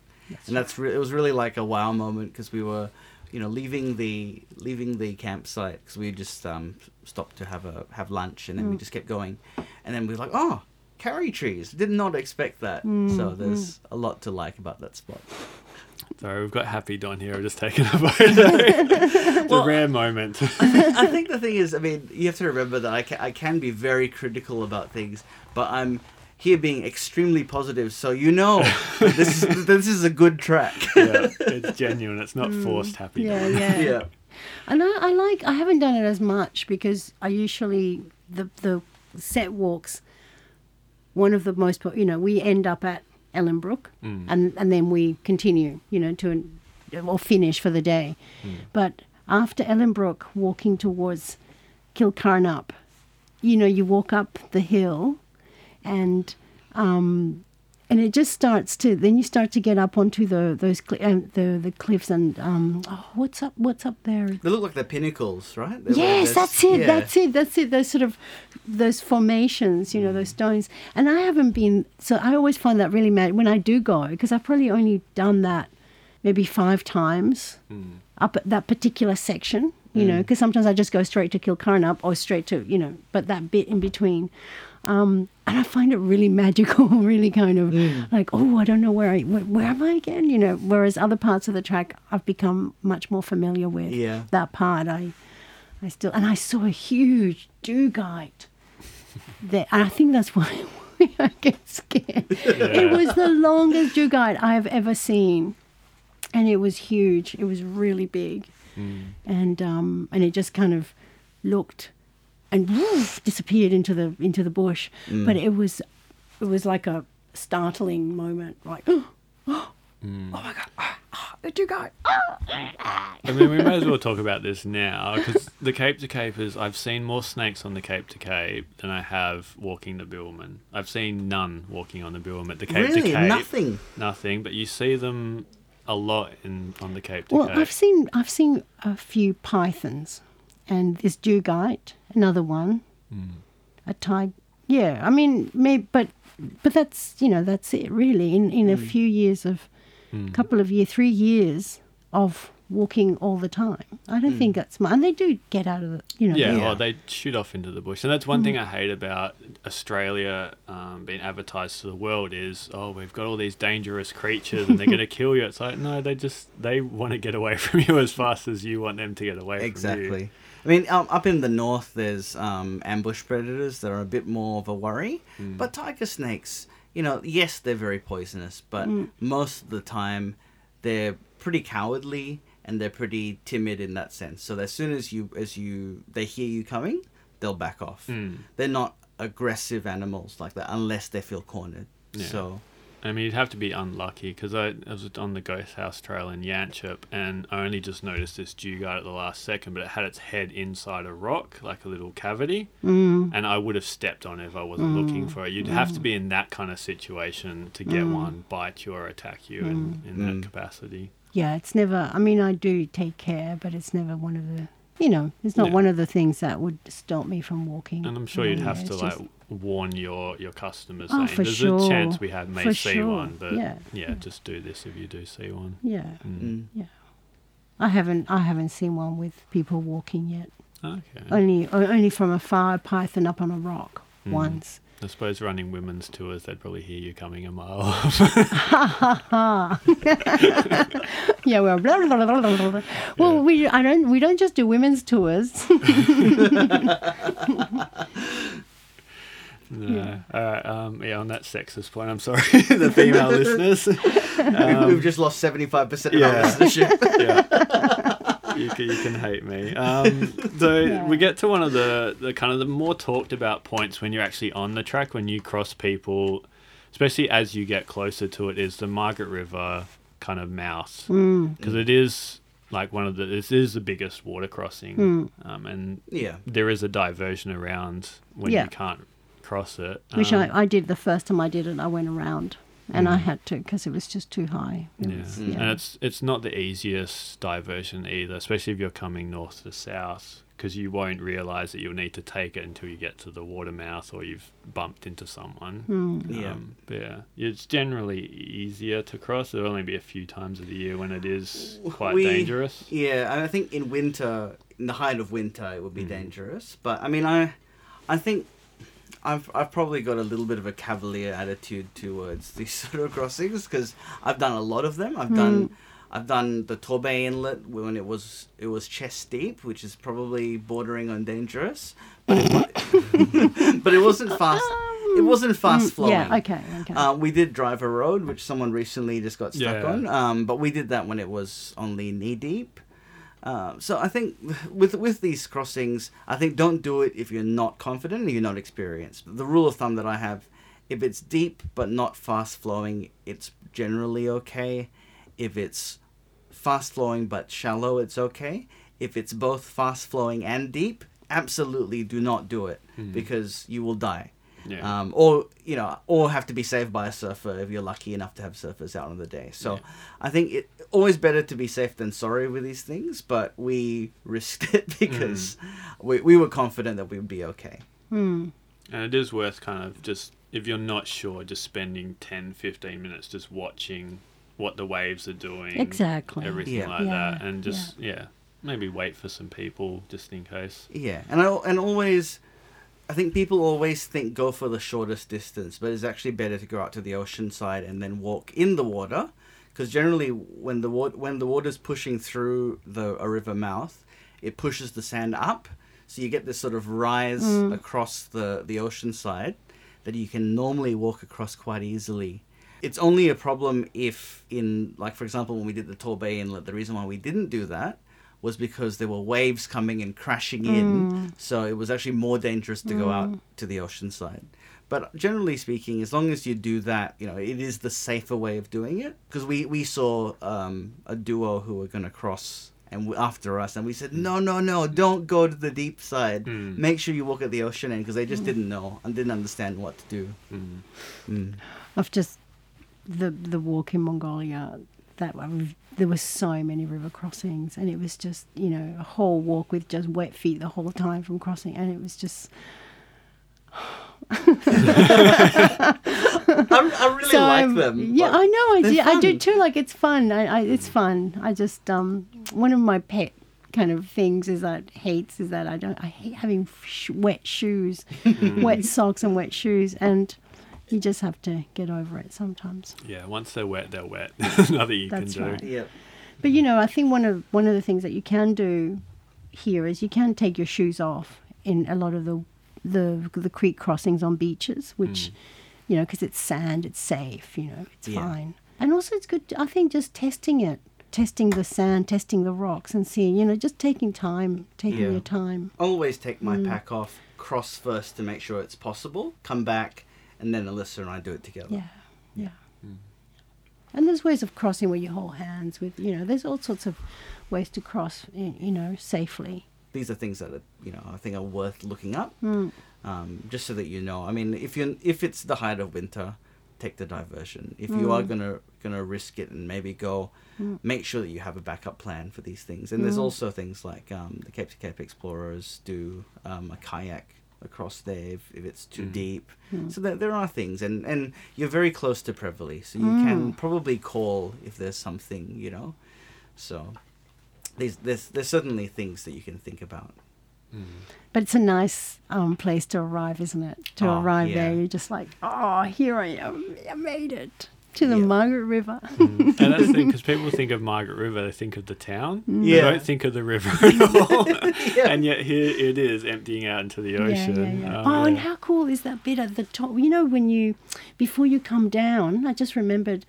and that's re- it was really like a wow moment because we were, you know, leaving the leaving the campsite because we just um, stopped to have a have lunch and then we Mm. just kept going, and then we were like, oh, karri trees. Did not expect that. Mm, So there's a lot to like about that spot. Sorry, we've got Happy Don here. I've just taken a photo. it's Well, a rare moment. I think the thing is, I mean, you have to remember that I can, I can be very critical about things, but I'm here being extremely positive, so you know this is this is a good track. yeah, it's genuine. It's not mm. forced Happy yeah, Don. yeah. yeah. And I, I like, I haven't done it as much because I usually, the, the set walks, one of the most, you know, we end up at Ellensbrook Mm. and, and then we continue, you know, to, an, or finish for the day. But after Ellensbrook, walking towards Kilcarnup, you know, you walk up the hill and, um, and it just starts to then you start to get up onto the those cli- uh, the the cliffs and um oh, what's up what's up there They look like they're pinnacles, right? They're- Yes, that's it. yeah. That's it. That's it. Those sort of those formations, you know, those stones. And I haven't been. So I always find that really mad when I do go because I've probably only done that maybe five times up at that particular section. You know, because sometimes I just go straight to Kilcarnup or straight to you know, but that bit in between. Um, and I find it really magical, really kind of like, oh, I don't know where I, where, where am I again? You know, whereas other parts of the track I've become much more familiar with Yeah. that part. I, I still and I saw a huge dugite there, and I think that's why I get scared. It was the longest dugite I have ever seen, and it was huge. It was really big, and um, and it just kind of looked and woof, disappeared into the into the bush. But it was it was like a startling moment, like oh, oh my god, ah, ah, a dugite. Ah. I mean, we may as well talk about this now because the Cape to Cape is. I've seen more snakes on the Cape to Cape than I have walking the Bibbulmun. I've seen none walking on the Bibbulmun. At the Cape to Really? Cape, Nothing? nothing. But you see them a lot in on the Cape to Well, Cape. I've seen I've seen a few pythons, and this dugite, another one, mm. a tiger. Yeah, I mean, maybe, but but that's you know that's it really. In in a mm. few years of, mm. couple of year, three years of walking all the time, I don't think that's my. And they do get out of the you know. Yeah, Yeah. well, they shoot off into the bush, and that's one thing I hate about Australia um, being advertised to the world is, oh, we've got all these dangerous creatures, and they're going to kill you. It's like, no, they just they want to get away from you as fast as you want them to get away from you. Exactly. I mean, um, up in the north, there's um, ambush predators that are a bit more of a worry. Hmm. But tiger snakes, you know, yes, they're very poisonous, but most of the time, they're pretty cowardly and they're pretty timid in that sense. So as soon as you as you they hear you coming, they'll back off. Hmm. They're not aggressive animals like that unless they feel cornered. Yeah. So I mean, you'd have to be unlucky because I, I was on the Ghost House Trail in Yanchep and I only just noticed this dugite at the last second, but it had its head inside a rock, like a little cavity, Mm. and I would have stepped on it if I wasn't looking for it. You'd have to be in that kind of situation to get one bite you or attack you in, in Mm. that capacity. Yeah, it's never. I mean, I do take care, but it's never one of the. You know, it's not Yeah. one of the things that would stop me from walking. And I'm sure you'd have to It's like just- warn your your customers Oh, saying for there's sure. a chance we have may For see sure. one, but Yeah. yeah, just do this if you do see one. Yeah, Mm. mm. I haven't. I haven't seen one with people walking yet. Okay. Only, only from afar, a python up on a rock Mm. once. I suppose running women's tours, they'd probably hear you coming a mile off. Yeah, well, blah, blah, blah, blah, blah, blah. well, we I don't we don't just do women's tours. no. All right. Um, yeah, on that sexist point, I'm sorry, the female listeners. We've just lost seventy five percent of yeah. our listenership. yeah. You can, you can hate me. Um, so Yeah. we get to one of the, the kind of the more talked about points when you're actually on the track, when you cross people, especially as you get closer to it, is the Margaret River kind of mouth. Mm. Because it is like one of the, this is the biggest water crossing. Mm. Um, and Yeah. there is a diversion around when Yeah. you can't cross it. Which Um, I, I did the first time I did it. I went around, and I Mm. had to because it was just too high. It Yeah. was- and it's it's not the easiest diversion either, especially if you're coming north to south, because you won't realize that you'll need to take it until you get to the water mouth or you've bumped into someone. Mm. Yeah. Um, but yeah, it's generally easier to cross. There'll only be a few times of the year when it is quite We- dangerous. Yeah, and I think in winter, in the height of winter, it would be Mhm. dangerous. But I mean, I, I think I've I've probably got a little bit of a cavalier attitude towards these sort of crossings because I've done a lot of them. I've done. I've done the Torbay Inlet when it was it was chest deep, which is probably bordering on dangerous, but it, but it wasn't fast. It wasn't fast Mm, flowing. Yeah. Okay. Okay. Uh, we did drive a road, which someone recently just got stuck Yeah. on. Um, but we did that when it was only knee deep. Um, so I think with with these crossings, I think don't do it if you're not confident and you're not experienced. The rule of thumb that I have, if it's deep but not fast flowing, it's generally okay. If it's fast flowing but shallow, it's okay. If it's both fast flowing and deep, absolutely do not do it Mhm. because you will die Yeah. um, or you know, or have to be saved by a surfer if you're lucky enough to have surfers out on the day. So Yeah. I think it always better to be safe than sorry with these things, but we risked it because we, we were confident that we would be okay. Hmm. And it is worth kind of just, if you're not sure, just spending 10, 15 minutes just watching what the waves are doing. Exactly. Everything Yeah. like that. And just, yeah. maybe wait for some people just in case. Yeah, and I, and always, I think people always think go for the shortest distance, but it's actually better to go out to the ocean side and then walk in the water, because generally when the water when the water's pushing through the a river mouth, it pushes the sand up, so you get this sort of rise mm. across the the ocean side that you can normally walk across quite easily. It's only a problem if, in like for example, when we did the Torbay Inlet, the reason why we didn't do that was because there were waves coming and crashing in, mm. so it was actually more dangerous to go out mm. to the ocean side. But generally speaking, as long as you do that, you know, it is the safer way of doing it. Because we, we saw um, a duo who were going to cross and w- after us, and we said, no, no, no, don't go to the deep side. Make sure you walk at the ocean end because they just didn't know and didn't understand what to do. Mm. I've just the the walk in Mongolia. That one, there were so many river crossings, and it was just you know a whole walk with just wet feet the whole time from crossing, and it was just. I, I really So, like um, them. Yeah, but I know. I they're do, I do too. Like it's fun. I, I, it's fun. I just um one of my pet kind of things is that hates is that I don't. I hate having sh- wet shoes, wet socks, and wet shoes, and you just have to get over it sometimes. Yeah, once they're wet, they're wet. Nothing you That's can do. right. Yeah. But you know, I think one of one of the things that you can do here is you can take your shoes off in a lot of the the the creek crossings on beaches, which you know, because it's sand, it's safe. You know, it's Yeah. fine. And also, it's good. I think just testing it, testing the sand, testing the rocks, and seeing. You know, just taking time, taking Yeah. your time. always take my Mm. pack off, cross first to make sure it's possible, come back, and then Alyssa and I do it together. Yeah, yeah. And there's ways of crossing where you hold hands with. You know, there's all sorts of ways to cross. You know, safely. These are things that are, you know I think are worth looking up, Mm. um, just so that you know. I mean, if you if it's the height of winter, take the diversion. If you are gonna gonna risk it and maybe go, make sure that you have a backup plan for these things. And there's also things like um, the Cape to Cape Explorers do um, a kayak across there if, if it's too deep. So there, there are things, and, and you're very close to Prevelly, so you can probably call if there's something, you know. So there's, there's, there's certainly things that you can think about. But it's a nice um, place to arrive, isn't it? To Oh, arrive yeah. there, you're just like, oh, here I am. I made it to the Yeah. Margaret River. and that's the thing, because people think of Margaret River, they think of the town. They Yeah. don't think of the river at all. Yeah. And yet here it is emptying out into the ocean. yeah, yeah. Um, oh, and how cool is that bit at the top? You know, when you, before you come down, I just remembered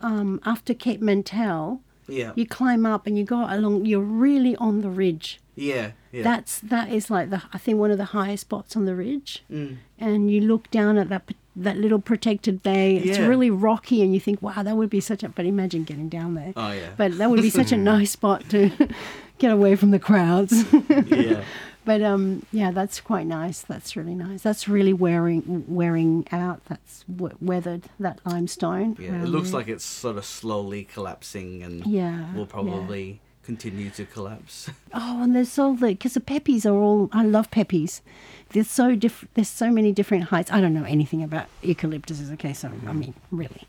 um, after Cape Mentelle, Yeah. you climb up and you go along, you're really on the ridge. Yeah. Yeah. That's that is like the I think one of the highest spots on the ridge, Mm. and you look down at that that little protected bay. It's Yeah. really rocky, and you think, wow, that would be such a. But imagine getting down there. Oh, yeah. But that would be such a nice spot to get away from the crowds. yeah. But um, yeah, that's quite nice. That's really nice. That's really wearing wearing out. That's weathered that limestone. Yeah. It looks there. like it's sort of slowly collapsing and Yeah, will yeah. probably continue to collapse. Oh, and there's all the because the peppies are all. I love peppies. There's so different. There's so many different heights. I don't know anything about eucalyptuses. Okay, so I mean, really,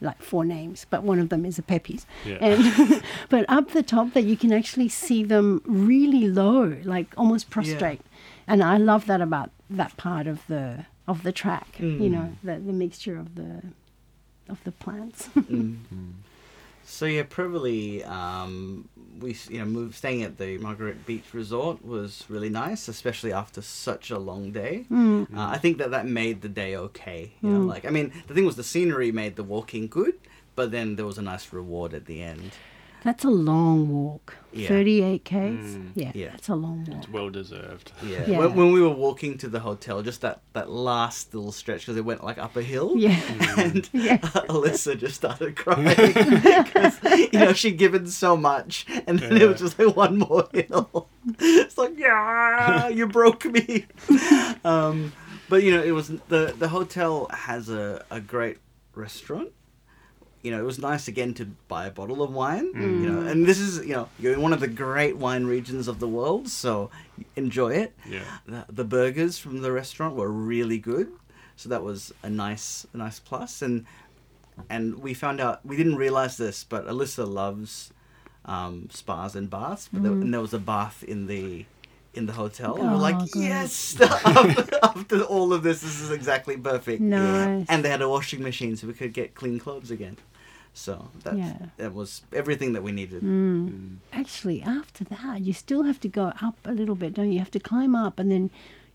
like four names, but one of them is a peppies. Yeah. And but up the top, that you can actually see them really low, like almost prostrate. Yeah. And I love that about that part of the of the track. You know, the the mixture of the of the plants. Mm. So yeah, Prevelly, um, we you know moved staying at the Margaret Beach Resort was really nice, especially after such a long day. Uh, I think that that made the day okay. You know, like I mean, the thing was the scenery made the walking good, but then there was a nice reward at the end. That's a long walk. Yeah. 38 k's. yeah, Yeah. that's a long walk. It's well deserved. Yeah. Yeah. When, when we were walking to the hotel, just that that last little stretch because it went like up a hill. Yeah. and Yeah. Alyssa just started crying because you know she'd given so much, and then it was just like one more hill. It's like yeah, you broke me. Um, but you know, it was the the hotel has a a great restaurant. You know, it was nice again to buy a bottle of wine. You know, and this is you know you're in one of the great wine regions of the world, so enjoy it. Yeah. The, the burgers from the restaurant were really good, so that was a nice, a nice plus. And and we found out we didn't realize this, but Alyssa loves um, spas and baths. But there, and there was a bath in the in the hotel, and we're Oh, like, good. yes! after, after all of this, this is exactly perfect. Nice. And they had a washing machine, so we could get clean clothes again. So that Yeah. that was everything that we needed. Mm. Actually, after that, you still have to go up a little bit, don't you? You have to climb up and then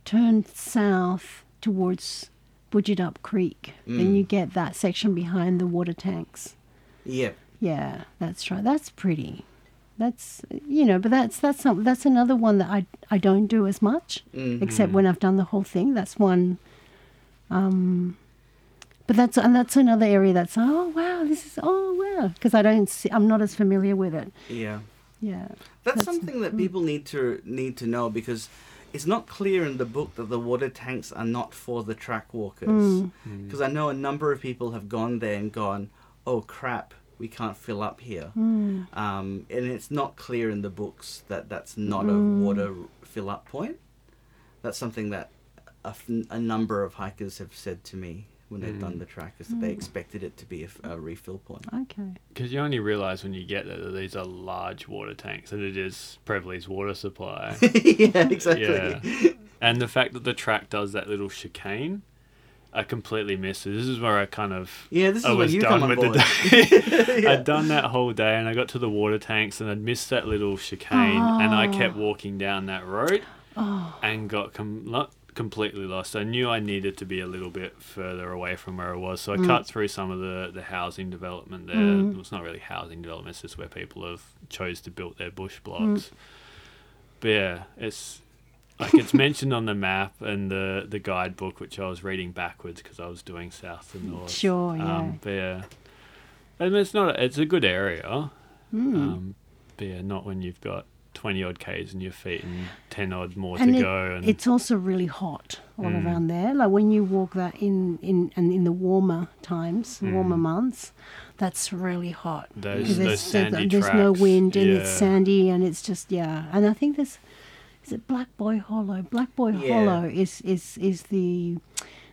turn south towards Boodjidup Creek. Then Mm. you get that section behind the water tanks. Yeah. Yeah, that's right. That's pretty. That's you know, but that's that's some, that's another one that I I don't do as much, except Mhm. when I've done the whole thing. That's one. Um, but that's and that's another area that's oh wow this is oh wow because I don't see, I'm not as familiar with it. Yeah. Yeah. That's, That's- something that mm. people need to need to know because it's not clear in the book that the water tanks are not for the track walkers. Mm. Because I know a number of people have gone there and gone, "Oh crap, we can't fill up here," Mm. um, and it's not clear in the books that that's not Mm. a water fill up point. That's something that a, f- a number of hikers have said to me when they've done Mm. the track is that they Mm. expected it to be a, f- a refill point. Okay. Because you only realise when you get there that these are large water tanks, and it is Prevelly's water supply. yeah, exactly. Yeah. and the fact that the track does that little chicane, I completely missed it. This is where I kind of Yeah, this is I when was you done come on with board. the day. Yeah. I'd done that whole day, and I got to the water tanks, and I'd missed that little chicane, and I Oh. kept walking down that road, Oh. and got com- not completely lost. I knew I needed to be a little bit further away from where I was, so I Mm. cut through some of the, the housing development there. Mm. It's not really housing development; it's just where people have chose to build their bush Mm. blocks. But yeah, it's like it's mentioned on the map and the the guidebook, which I was reading backwards because I was doing south and north. Sure, yeah. Um, but yeah, and it's not. It's a good area. Mm. Um, but yeah, not when you've got twenty odd k's in your feet and ten odd more And to it- go. And It's also really hot all Mm. around there. Like when you walk that in in and in the warmer times, warmer Mm. months, that's really hot. those those there's, sandy there's tracks. no wind and it's sandy and it's just yeah. And I think there's is it Black Boy Hollow. Black Boy Yeah. Hollow is is is the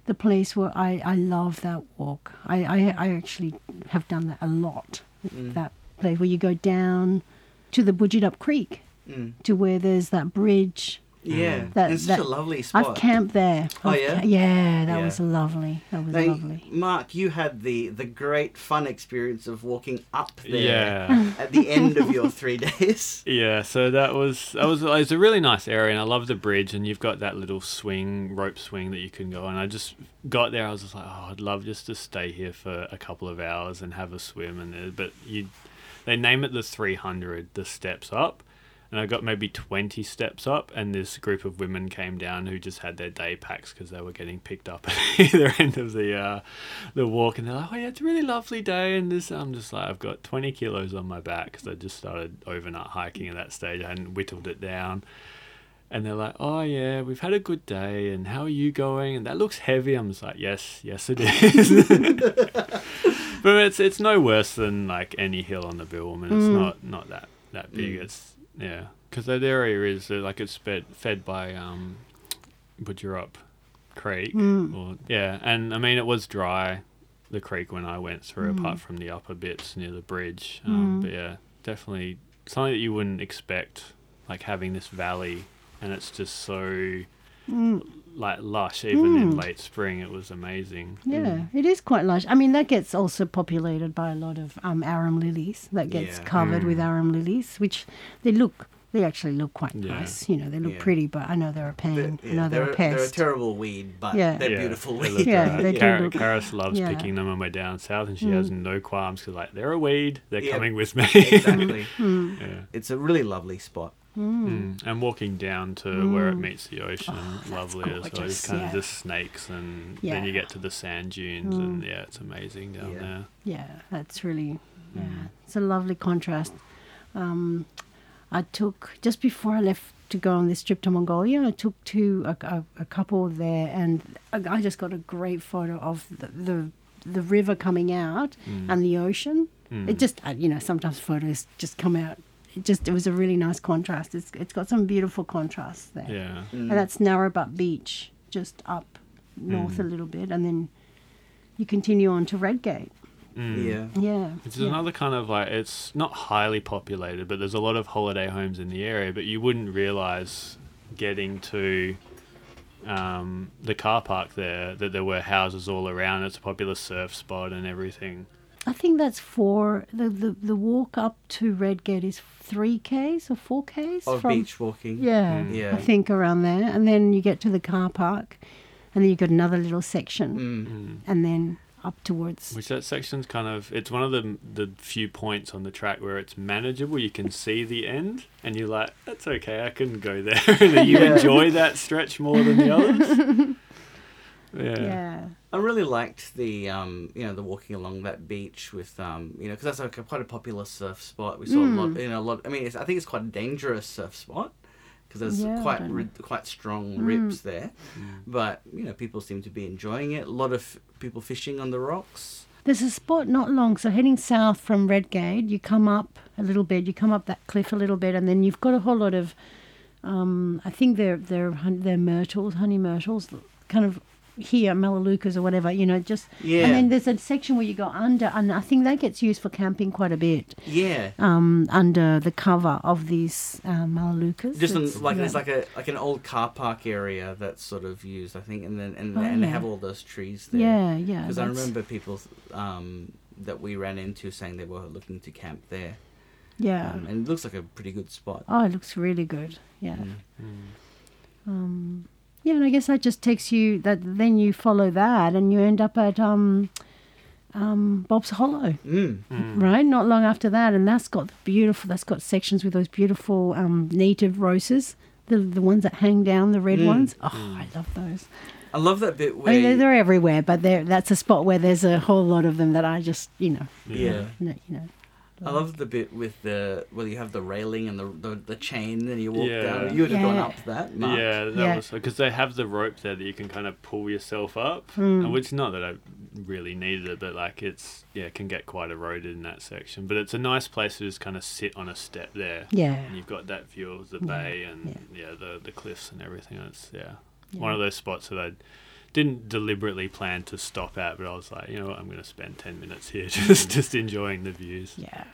the place where I, I love that walk. I, I I actually have done that a lot. Mm. That place where you go down to the Boodjidup Creek Mm. to where there's that bridge. Yeah, That- it's such that- a lovely spot. I've camped there. Oh, I've yeah? ca- yeah, that Yeah. was lovely. That was Now, lovely. Mark, you had the the great fun experience of walking up there Yeah. at the end of your three days. Yeah, so that was that was it was a really nice area, and I love the bridge, and you've got that little swing, rope swing that you can go on. I just got there, I was just like, oh, I'd love just to stay here for a couple of hours and have a swim, and uh, but you, they name it the three hundred, the steps up, and I got maybe twenty steps up, and this group of women came down who just had their day packs because they were getting picked up at either end of the uh, the walk, and they're like, oh yeah, it's a really lovely day, and this I'm just like, I've got twenty kilos on my back because I just started overnight hiking at that stage. I hadn't whittled it down. And they're like, "Oh yeah, we've had a good day, and how are you going?" And that looks heavy. I'm just like, "Yes, yes, it is." but it's it's no worse than like any hill on the Bill. and It's Mm. not not that that big. Mm. It's yeah, because that area is uh, like it's fed fed by um, Boodjidup Creek. Mm. Or, yeah, and I mean it was dry, the creek when I went through, Mm. apart from the upper bits near the bridge. Um, Mm. But yeah, definitely something that you wouldn't expect, like having this valley, and it's just so Mm. like lush. Even in Mm. late spring, it was amazing. Yeah, it is quite lush. I mean, that gets also populated by a lot of um, arum lilies. That gets Yeah. covered with Mm. arum lilies, which they look, they actually look quite Yeah. nice. You know, they look Yeah. pretty, but I know they're a pain. They're, I yeah, know they're, they're, a they're a terrible weed, but Yeah. they're Yeah, beautiful they weeds. look Yeah, great. they do look- Karis loves yeah. picking them when we're down south, and she Mm. has no qualms because like they're a weed. They're Yeah. coming with me. exactly. Mm. yeah. It's a really lovely spot. Mm. Mm. And walking down to where it Mm. meets the ocean, Oh, lovely as well. gorgeous, It's kind yeah. of just snakes, and Yeah. then you get to the sand dunes, Mm. and yeah, it's amazing down Yeah. there. Yeah, that's really, yeah, Mm. it's a lovely contrast. Um, I took just before I left to go on this trip to Mongolia. I took two a, a, a couple there, and I I just got a great photo of the the, the river coming out Mm. and the ocean. Mm. It just uh, you know sometimes photos just come out. It just it was a really nice contrast. It's it's got some beautiful contrasts there. yeah. Mm. And that's Gnarabup Beach, just up north Mm. a little bit, and then you continue on to Redgate. Mm. Yeah. Yeah. It's yeah. another kind of like it's not highly populated, but there's a lot of holiday homes in the area. But you wouldn't realize getting to um, the car park there that there were houses all around. It's a popular surf spot and everything. I think that's four. The, the the walk up to Redgate is three k's or four k's Of from beach walking. Yeah, Mm. Yeah. I think around there, and then you get to the car park, and then you've got another little section, Mm. and then up towards. Which that section's kind of it's one of the the few points on the track where it's manageable. You can see the end, and you're like, "That's okay, I can go there." and you Yeah. enjoy that stretch more than the others. yeah. Yeah. I really liked the um, you know the walking along that beach with um, you know because that's like a, quite a popular surf spot. We saw a lot, you know, a lot. I mean, it's, I think it's quite a dangerous surf spot because there's Yeah, quite ri- quite strong rips there. But you know, people seem to be enjoying it. A lot of people fishing on the rocks. There's a spot not long, so heading south from Redgate, you come up a little bit, you come up that cliff a little bit, and then you've got a whole lot of, um, I think they're they're they're myrtles, honey myrtles, kind of here, melaleucas or whatever, you know, just Yeah. And then there's a section where you go under, and I think that gets used for camping quite a bit. Yeah. Um, under the cover of these uh, melaleucas. Just It's- like yeah. there's like a like an old car park area that's sort of used, I think, and then and, Oh, and they have all those trees there. yeah, yeah. Because I remember people um, that we ran into saying they were looking to camp there, Yeah. um, and it looks like a pretty good spot. Oh, it looks really good. Yeah. Mm. Um, yeah, and I guess that just takes you that then you follow that and you end up at um, um, Bob's Hollow, Mm. right? Not long after that, and that's got beautiful. That's got sections with those beautiful um, native roses, the the ones that hang down, the red Mm. ones. Oh, I love those. I love that bit I mean, they're, they're everywhere, but they're, that's a spot where there's a whole lot of them that I just, you know, yeah. you know, you know. I love the bit with the where you have the railing and the the, the chain and you walk Yeah. down. You would have gone up that. Mark. Yeah, that Yeah. was because they have the rope there that you can kind of pull yourself up, hmm. and which not that I really needed it, but like it's yeah, it can get quite eroded in that section. But it's a nice place to just kind of sit on a step there, Yeah. and you've got that view of the Yeah, bay and yeah. yeah, the the cliffs and everything. It's yeah, Yeah. one of those spots that I didn't deliberately plan to stop at, but I was like, you know what, I'm going to spend ten minutes here just mm. just enjoying the views. Yeah.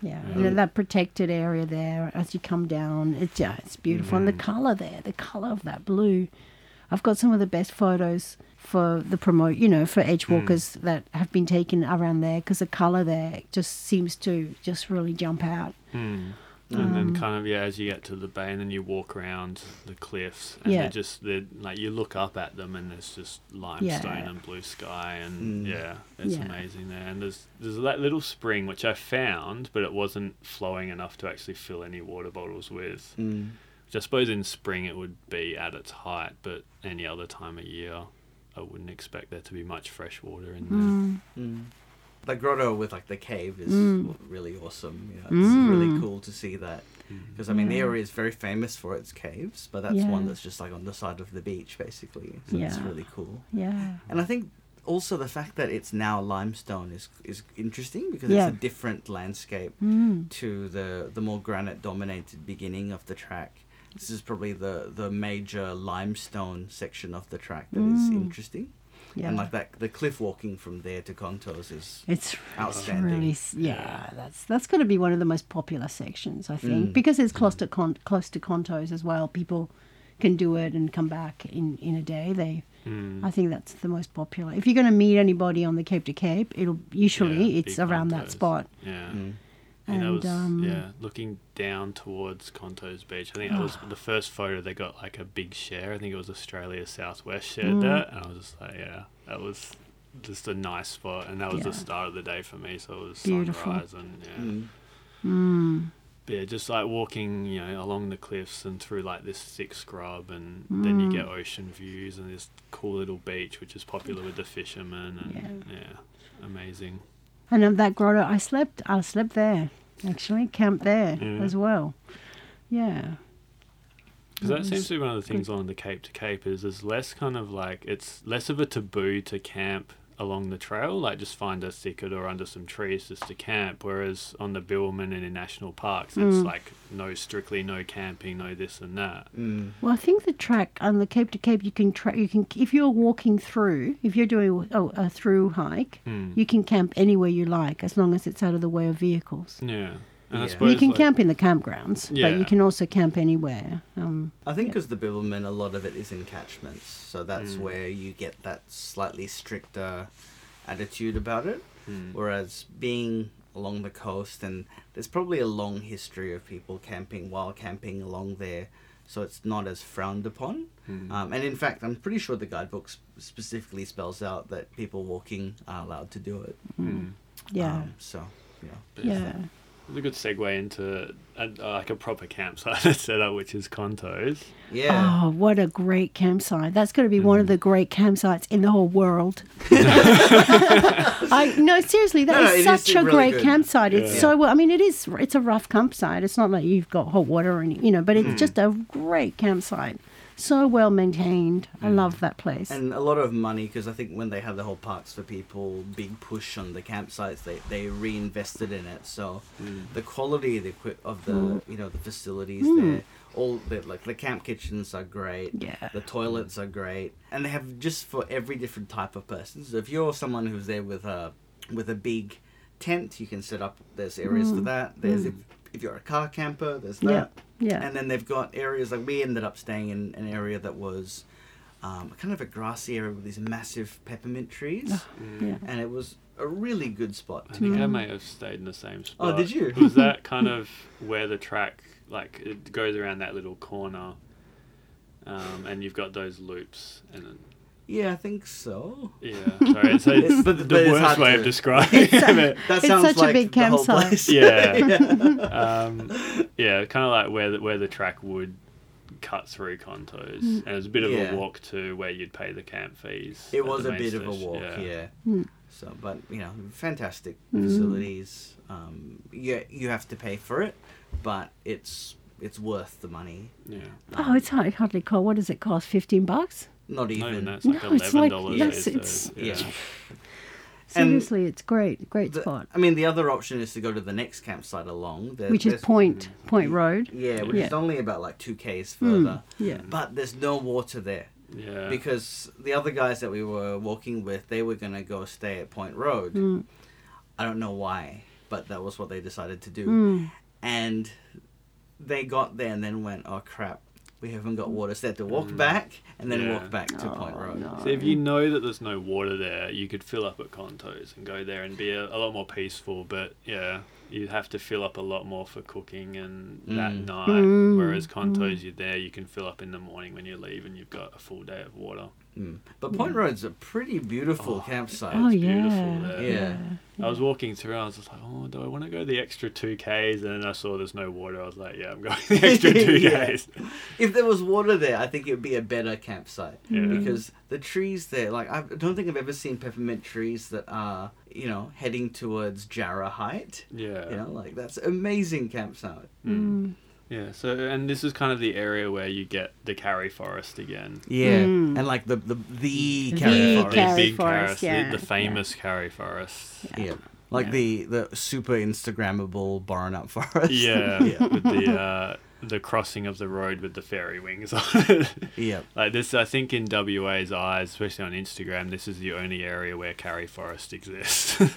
Yeah, Yeah. and then that protected area there as you come down, it's yeah, it's beautiful, and the mm. color there, the color of that blue. I've got some of the best photos for the promote, you know, for edge mm. walkers that have been taken around there because the color there just seems to just really jump out. Mm. And Um, then kind of yeah, as you get to the bay, and then you walk around the cliffs, and Yeah. they're just they're like you look up at them, and there's just limestone Yeah. and blue sky, and Mm. yeah, it's Yeah. amazing there. And there's there's that little spring which I found, but it wasn't flowing enough to actually fill any water bottles with. Mm. Which I suppose in spring it would be at its height, but any other time of year, I wouldn't expect there to be much fresh water in there. Mm. Mm. The grotto with like the cave is Mm. really awesome. You know, it's Mm. really cool to see that because I mean the area is very famous for its caves, but that's Yeah. one that's just like on the side of the beach basically. So it's really cool. Yeah, And I think also the fact that it's now limestone is is interesting because Yeah. it's a different landscape mm. to the the more granite dominated beginning of the track. This is probably the the major limestone section of the track that is Mm. interesting. Yeah. And like that the cliff walking from there to Contos is It's outstanding. really yeah, that's that's got to be one of the most popular sections I think Mm. because it's close to con- close to Contos as well. People can do it and come back in in a day. They Mm. I think that's the most popular. If you're going to meet anybody on the Cape to Cape, it'll usually Yeah, it's big around that spot. Yeah. Mm. And, that And, was um, yeah, looking down towards Contos Beach. I think that was the first photo they got like a big share. I think it was Australia Southwest shared Mm. that, and I was just like, yeah, that was just a nice spot, and that was the start of the day for me. So it was Beautiful. sunrise and yeah. Mm. Mm. But yeah, just like walking, you know, along the cliffs and through like this thick scrub, and then you Mm. get ocean views and this cool little beach, which is popular with the fishermen, and yeah, amazing. And um, that grotto, I slept. I slept there actually, camp there Yeah. as well. Yeah. Because That that seems to be one of the things on the Cape to Cape is there's less kind of like it's less of a taboo to camp along the trail, like just find a thicket or under some trees just to camp. Whereas on the Bibbulmun and in national parks, it's Mm. like no strictly no camping, no this and that. Mm. Well, I think the track on the Cape to Cape, you can tra- you can if you're walking through, if you're doing oh, a through hike, Mm. you can camp anywhere you like as long as it's out of the way of vehicles. Yeah, and I Yeah. you can like- camp in the campgrounds, but you can also camp anywhere. Um, I think because the Bibbulmun, a lot of it is in catchments, so that's Mm. where you get that slightly stricter attitude about it. Whereas being along the coast, and there's probably a long history of people camping while camping along there, so it's not as frowned upon. Um, and in fact, I'm pretty sure the guidebook specifically spells out that people walking are allowed to do it. Yeah. Um, so, yeah. yeah. It's a good segue into a, like a proper campsite setup, which is Contos. Yeah. Oh, what a great campsite. That's going to be one of mm. the great campsites in the whole world. I No, seriously, that No, is no, it is such a really great good. campsite. It's Yeah. so well, I mean, it is, it's a rough campsite. It's not like you've got hot water or any, you know, but it's mm. just a great campsite. So well maintained. I mm. love that place. And a lot of money because I think when they had the whole parks for people big push on the campsites, they, they reinvested in it. So mm. the quality of the equi- of the mm. you know the facilities there, all the like the camp kitchens are great. Yeah. The toilets are great, and they have just for every different type of person. So if you're someone who's there with a with a big tent, you can set up. There's areas for that. There's if, if you're a car camper, there's that. yeah. Yeah. And then they've got areas like we ended up staying in an area that was um, kind of a grassy area with these massive peppermint trees, yeah. and it was a really good spot. I think be. I may have stayed in the same spot. Oh, did you? Was that kind of where the track, like, it goes around that little corner, um, and you've got those loops, and then, Yeah, I think so. yeah, sorry, it's, it's But- the but it's worst way to- of describing it. That It's sounds such a like big the whole campsite. place. Yeah. um, yeah, kind of like where the, where the track would cut through Contos, Mm. and it was a bit of Yeah. a walk to where you'd pay the camp fees. It was a main bit of a walk, yeah. Mm. So, but you know, fantastic Mm. facilities. Um, yeah, you have to pay for it, but it's it's worth the money. Yeah. Oh, it's hardly, hardly cold. What does it cost? 15 bucks? Not Not even. even that. It's like No, it's eleven like- dollars. yes, it's- days, Yeah. And Seriously, it's great. Great the- spot. I mean, the other option is to go to the next campsite along, There- Which is Point, Point Road. Yeah, which Yeah. is only about like two k's Mm, further. yeah. But there's no water there Yeah. because the other guys that we were walking with, they were gonna go stay at Point Road. Mm. I don't know why, but that was what they decided to do. Mm. And they got there and then went, "Oh crap, we haven't got water." So they had to walk Mm. back and then Yeah. walk back to Point Oh, Road. no. So if you know that there's no water there, you could fill up at Contos and go there and be a, a lot more peaceful. But yeah, you have to fill up a lot more for cooking and that Mm. night. Mm, Whereas Contos, you're there, you can fill up in the morning when you leave, and you've got a full day of water. Mm. But Point Road's a pretty beautiful Oh, campsite. Oh, It's yeah. beautiful there. Yeah. I was walking through, and I was just like, oh, do I want to go the extra two k's? And then I saw there's no water. I was like, yeah, I'm going the extra two Yeah. k's. If there was water there, I think it would be a better campsite. Yeah. Because the trees there, like I don't think I've ever seen peppermint trees that are, you know, heading towards Jarrah height. Yeah. You know, like that's amazing campsite. Mm. Yeah. So, and this is kind of the area where you get the Karri Forest again. Yeah, Mm. and like the the the The Karri Karri forest. the Karri big Forest, Karri- yeah, the, the famous Karri Forest. Yeah. Like Yeah. the the super Instagrammable Boranup forest. Yeah, yeah. with the uh, the crossing of the road with the fairy wings on it. Yeah. like this, I think in WA's eyes, especially on Instagram, this is the only area where Karri Forest exists.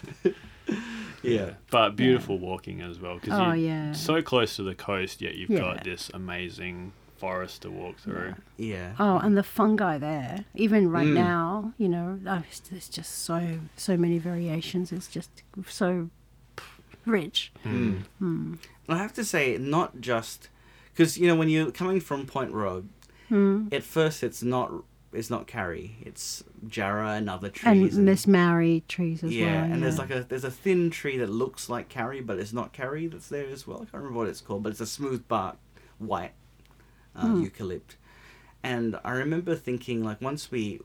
Yeah. but beautiful walking as well because Oh, you're yeah. so close to the coast, yet you've Yeah. got this amazing forest to walk through. Yeah. Oh, and the fungi there, even right Mm. now, you know, there's just so so many variations. It's just so rich. Mm. I have to say, not just because you know when you're coming from Point Road, Mm. at first it's not it's not karri, it's Jarrah and other And trees. there's marri trees as yeah, well. and there's like a there's a thin tree that looks like karri, but it's not karri that's there as well. I can't remember what it's called, but it's a smooth bark, white uh, Hmm. eucalypt. And I remember thinking like once we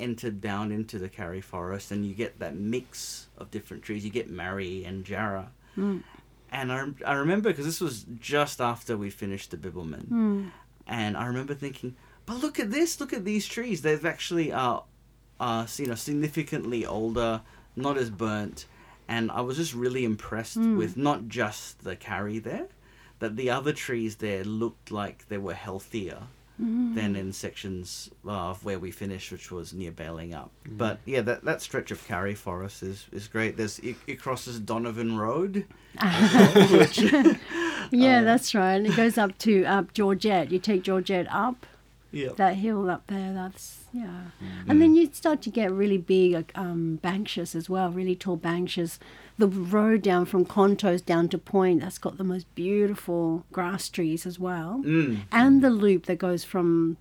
entered down into the karri forest, and you get that mix of different trees, you get marri and Jarrah. Mm. And I, I remember because this was just after we finished the Bibbulmun, Mm. and I remember thinking, but look at this, look at these trees. They've actually are, uh, you know, significantly older, not as burnt, and I was just really impressed Mm. with not just the karri there, that the other trees there looked like they were healthier Mm. than in sections of where we finished, which was near Balingup. But yeah, that, that stretch of Karri Forest is, is great. There's it, it crosses Donovan Road, which Yeah, that's right. And it goes up to up Georgette. You take Georgette up, Yeah. That hill up there, that's yeah. And then you start to get really big like, um, banksias as well, really tall banksias. The road down from Contos down to Point, that's got the most beautiful grass trees as well. Mm. And the loop that goes from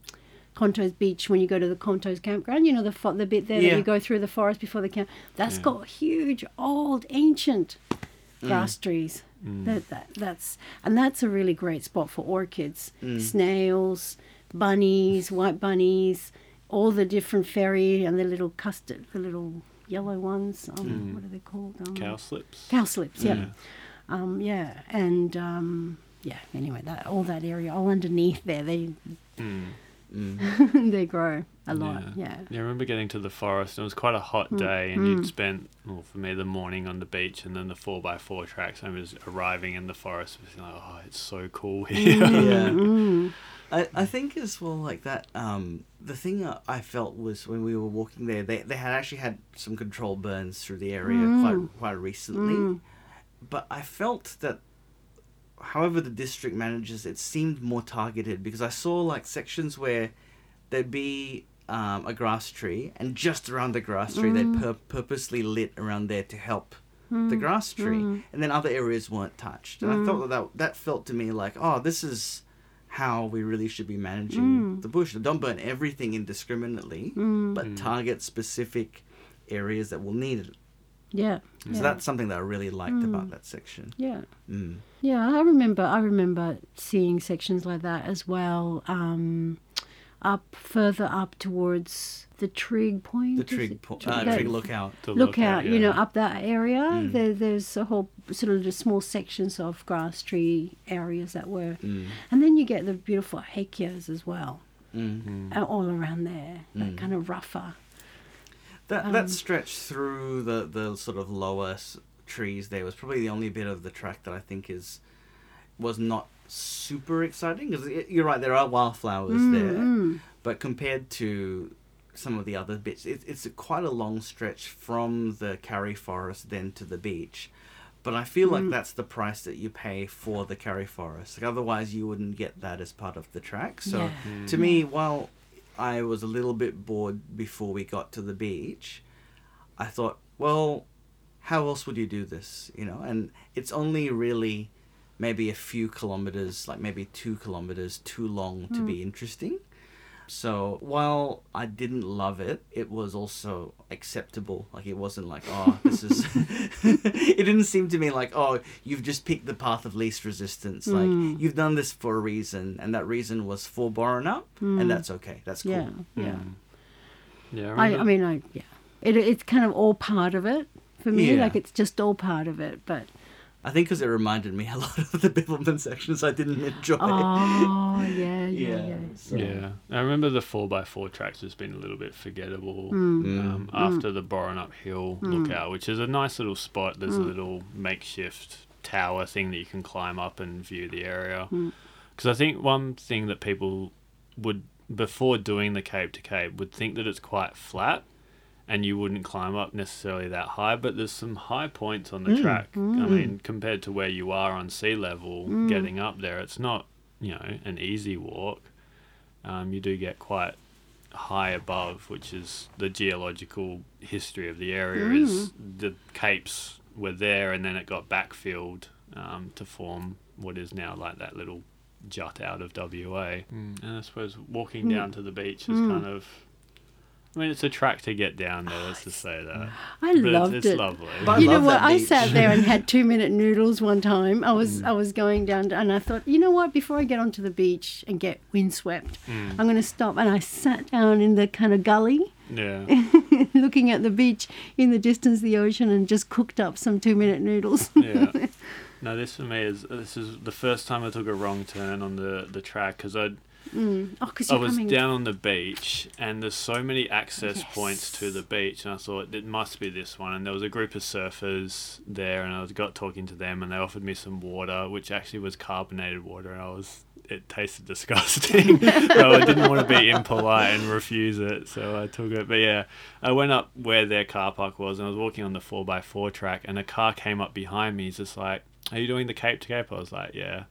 Contos Beach when you go to the Contos campground, you know the fo- the bit there Yeah. that you go through the forest before the camp. That's Yeah. got huge, old, ancient grass trees. Mm. That, that that's and that's a really great spot for orchids, Mm. snails, bunnies, white bunnies, all the different fairy and the little custard, the little yellow ones. Um, Mm. What are they called? Um, Cowslips. Cowslips. Yeah. Yeah. Um, yeah, and um, yeah. Anyway, that all that area, all underneath there, they Mm. Mm. they grow a lot. Yeah. Yeah. Yeah, I remember getting to the forest. and It was quite a hot Mm. day, and Mm. you'd spent, well, for me, the morning on the beach, and then the four x four tracks. I was arriving in the forest, was like, oh, it's so cool here. Yeah. Mm. I, I think as well like that um the thing I- felt was when we were walking there they, they had actually had some control burns through the area Mm. quite quite recently Mm. but I felt that however the district manages it seemed more targeted because I saw like sections where there'd be um, a grass tree and just around the grass tree they'd Mm. pur- purposely lit around there to help the grass tree Mm. and then other areas weren't touched and I thought that, that that felt to me like oh this is how we really should be managing Mm. the bush don't burn everything indiscriminately Mm. but Mm. target specific areas that will need it Yeah. so yeah. that's something that I really liked about Mm. that section yeah. mm. Yeah, I remember. I remember seeing sections like that as well. Um, up further up towards the Trig Point. the trig it? po- Trig- uh, that- trig lookout To Lookout, you know, up that area. Mm. There, there's a whole sort of just small sections of grass tree areas that were, mm. and then you get the beautiful hakeas as well, Mm. Mm. uh, all around there. That Mm. kind of rougher. That Um, that stretch through the the sort of lower s- trees there was probably the only bit of the track that I think is was not super exciting because you're right there are wildflowers Mm, there mm. but compared to some of the other bits it, it's a, quite a long stretch from the Karri forest then to the beach but I feel like Mm. that's the price that you pay for the Karri forest like otherwise you wouldn't get that as part of the track so Yeah. To me, while I was a little bit bored before we got to the beach, I thought, well, how else would you do this? You know, and it's only really maybe a few kilometers, like maybe two kilometers too long to be interesting. So while I didn't love it, it was also acceptable. Like it wasn't like, oh, this is. it didn't seem to me like, oh, you've just picked the path of least resistance. Mm. Like you've done this for a reason, and that reason was for Boranup, and that's okay. That's cool. Yeah, yeah. Mm. Yeah, I, I, I mean, I yeah, it, it's kind of all part of it for me. Yeah. Like it's just all part of it. But I think because it reminded me a lot of the Bibbulmun sections I didn't enjoy. oh yeah, yeah, yeah. Yeah, so- Yeah, I remember the four x four tracks has been a little bit forgettable Mm. um, after the Boranup Hill lookout, which is a nice little spot. There's a Mm. little makeshift tower thing that you can climb up and view the area. Mm. Because I think one thing that people would before doing the Cape to Cape would think that it's quite flat. And you wouldn't climb up necessarily that high, but there's some high points on the Mm. track. I Mm. mean, compared to where you are on sea level, Mm. getting up there, it's not, you know, an easy walk um, you do get quite high above, which is the geological history of the area. Is the capes were there, and then it got backfilled um, to form what is now like that little jut out of WA. And I suppose walking Mm. down to the beach is Mm. kind of. I mean, it's a track to get down there. Let's just say that. I But loved it's, it's it. lovely. But I you know what? I beach. sat there and had two minute noodles one time. I was Mm. I was going down and I thought, you know what? Before I get onto the beach and get windswept, Mm. I'm going to stop. And I sat down in the kind of gully, Yeah. looking at the beach in the distance, the ocean, and just cooked up some two minute noodles. yeah. No, this for me is this is the first time I took a wrong turn on the the track because I mm. Oh, I was coming. down on the beach and there's so many access Yes. points to the beach and I thought it must be this one and there was a group of surfers there and I was got talking to them and they offered me some water which actually was carbonated water and I was it tasted disgusting so I didn't want to be impolite and refuse it so I took it but yeah I went up where their car park was and I was walking on the 4x4 track and a car came up behind me he's just like are you doing the Cape to Cape I was like yeah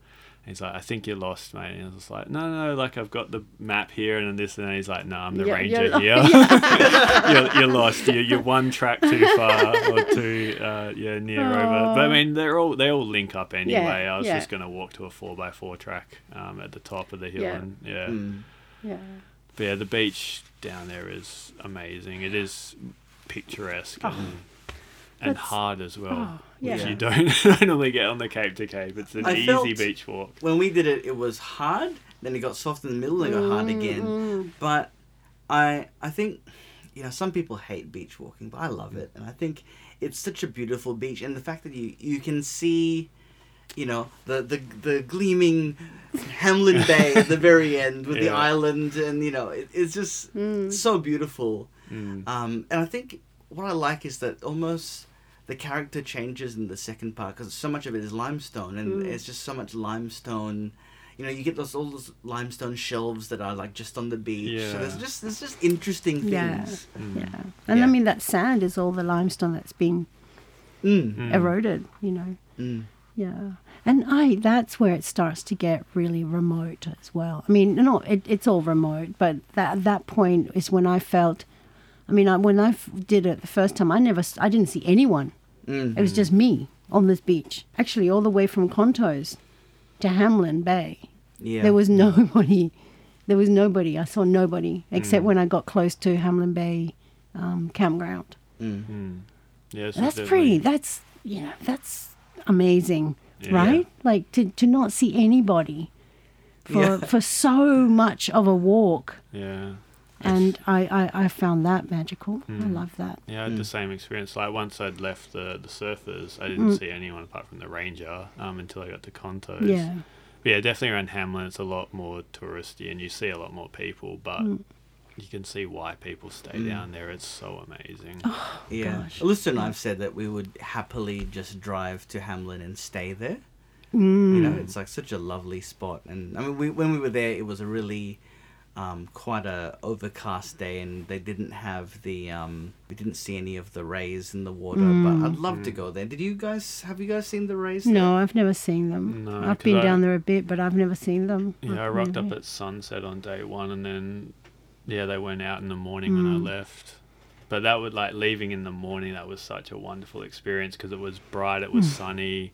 He's like, I think you're lost, mate. And I was like, no, no, like I've got the map here and then this and then he's like, no, I'm the Yeah, ranger you're lo- here. you're, you're lost. You're, you're one track too far or too, uh, yeah, near over. But I mean, they're all they all link up anyway. I was yeah. just gonna walk to a four x four track um, at the top of the hill Yeah. and yeah. Mm. Yeah. But yeah, the beach down there is amazing. It is picturesque and, and. That's- hard as well. Oh, yeah. Which you don't normally get on the Cape to Cape. It's an I easy felt- beach walk. When we did it, it was hard. Then it got soft in the middle. Then it got hard again. But I I think you know some people hate beach walking, but I love it, and I think it's such a beautiful beach, and the fact that you you can see. You know the, the the gleaming Hamelin Bay at the very end with the island, and you know it, it's just so beautiful. Mm. Um, and I think what I like is that almost the character changes in the second part because so much of it is limestone, and Mm. it's just so much limestone. You know, you get those all those limestone shelves that are like just on the beach. So there's just there's just interesting Yeah. things. Mm. Yeah. And I mean, that sand is all the limestone that's been Mm. Mm. eroded, you know. Mm. Yeah. And I that's where it starts to get really remote as well. I mean, no, it, it's all remote, but that that point is when I felt I mean, I, when I f- did it the first time, I never s- I didn't see anyone. Mm. It was just me on this beach. Actually, all the way from Contos to Hamelin Bay. Yeah. There was nobody. There was nobody. I saw nobody except Mm. when I got close to Hamelin Bay um, campground. Mm. Mm. Yeah, That's definitely- pretty. That's you know that's amazing, Yeah. right? Like to to not see anybody for Yeah. for so much of a walk, Yeah. And I I, I found that magical. I Mm. love that. Yeah, I had Mm. the same experience. Like once I'd left the, the surfers, I didn't Mm. see anyone apart from the ranger um, until I got to Contos. Yeah, But yeah, definitely around Hamelin, it's a lot more touristy and you see a lot more people, but Mm. you can see why people stay Mm. down there. It's so amazing. Yeah. gosh. Alyssa and I've said that we would happily just drive to Hamelin and stay there. Mm. You know, it's like such a lovely spot. And I mean, we, when we were there, it was a really um, quite a overcast day, and they didn't have the um, we didn't see any of the rays in the water. But I'd love to Mm. go there. Did you guys have you guys seen the rays? no, I've never seen them. No, I've been I- down there a bit, but I've never seen them. Yeah, I I've rocked up at sunset on day one, and then yeah, they went out in the morning when I Mm. left. But that would like leaving in the morning. That was such a wonderful experience because it was bright, it was Mm. sunny.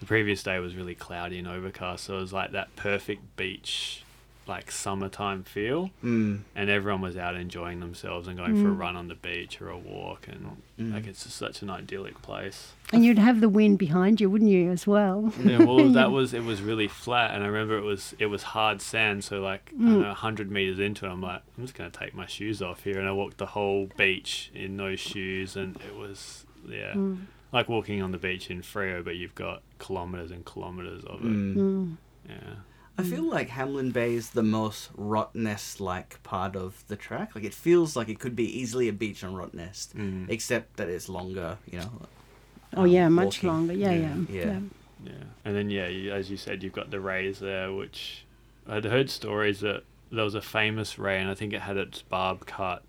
The previous day was really cloudy and overcast, so it was like that perfect beach, like summertime feel. Mm. And everyone was out enjoying themselves and going for a Mm. run on the beach or a walk, and Mm. like it's just such an idyllic place. And you'd have the wind behind you, wouldn't you, as well? Yeah, well, that was it was really flat, and I remember it was it was hard sand. So like I don't Mm. know, hundred meters into it, I'm like, I'm just gonna take my shoes off here, and I walked the whole beach in no shoes, and it was yeah, Mm. like walking on the beach in Freo, but you've got kilometers and kilometers of it. Mm. Mm. Yeah, I feel like Hamlin Bay is the most Rottnest like part of the track. Like it feels like it could be easily a beach on Rottnest, Mm. except that it's longer. You know. Oh um, yeah, much walking. longer. Yeah, Yeah. yeah, Yeah. yeah, and then yeah, you, as you said, you've got the rays there, which I'd heard stories that there was a famous ray, and I think it had its barb cut,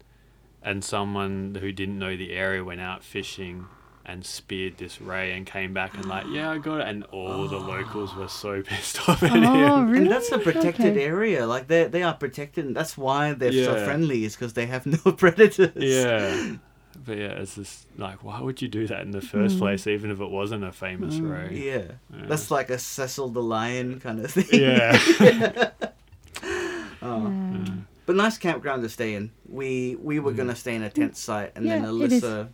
and someone who didn't know the area went out fishing and speared this ray and came back and like, yeah, I got it, and all the locals were so pissed off at Oh, him. really? And that's a protected Okay. area. Like they they are protected. And that's why they're so friendly. Is because they have no predators. Yeah. But yeah, it's just like, why would you do that in the first Mm. place, even if it wasn't a famous Mm. ray? Yeah. Yeah. That's like a Cecil the Lion kind of thing. Yeah. Oh. Yeah. But nice campground to stay in. We we were Mm. gonna stay in a tent site, and then Yeah, it is. Alyssa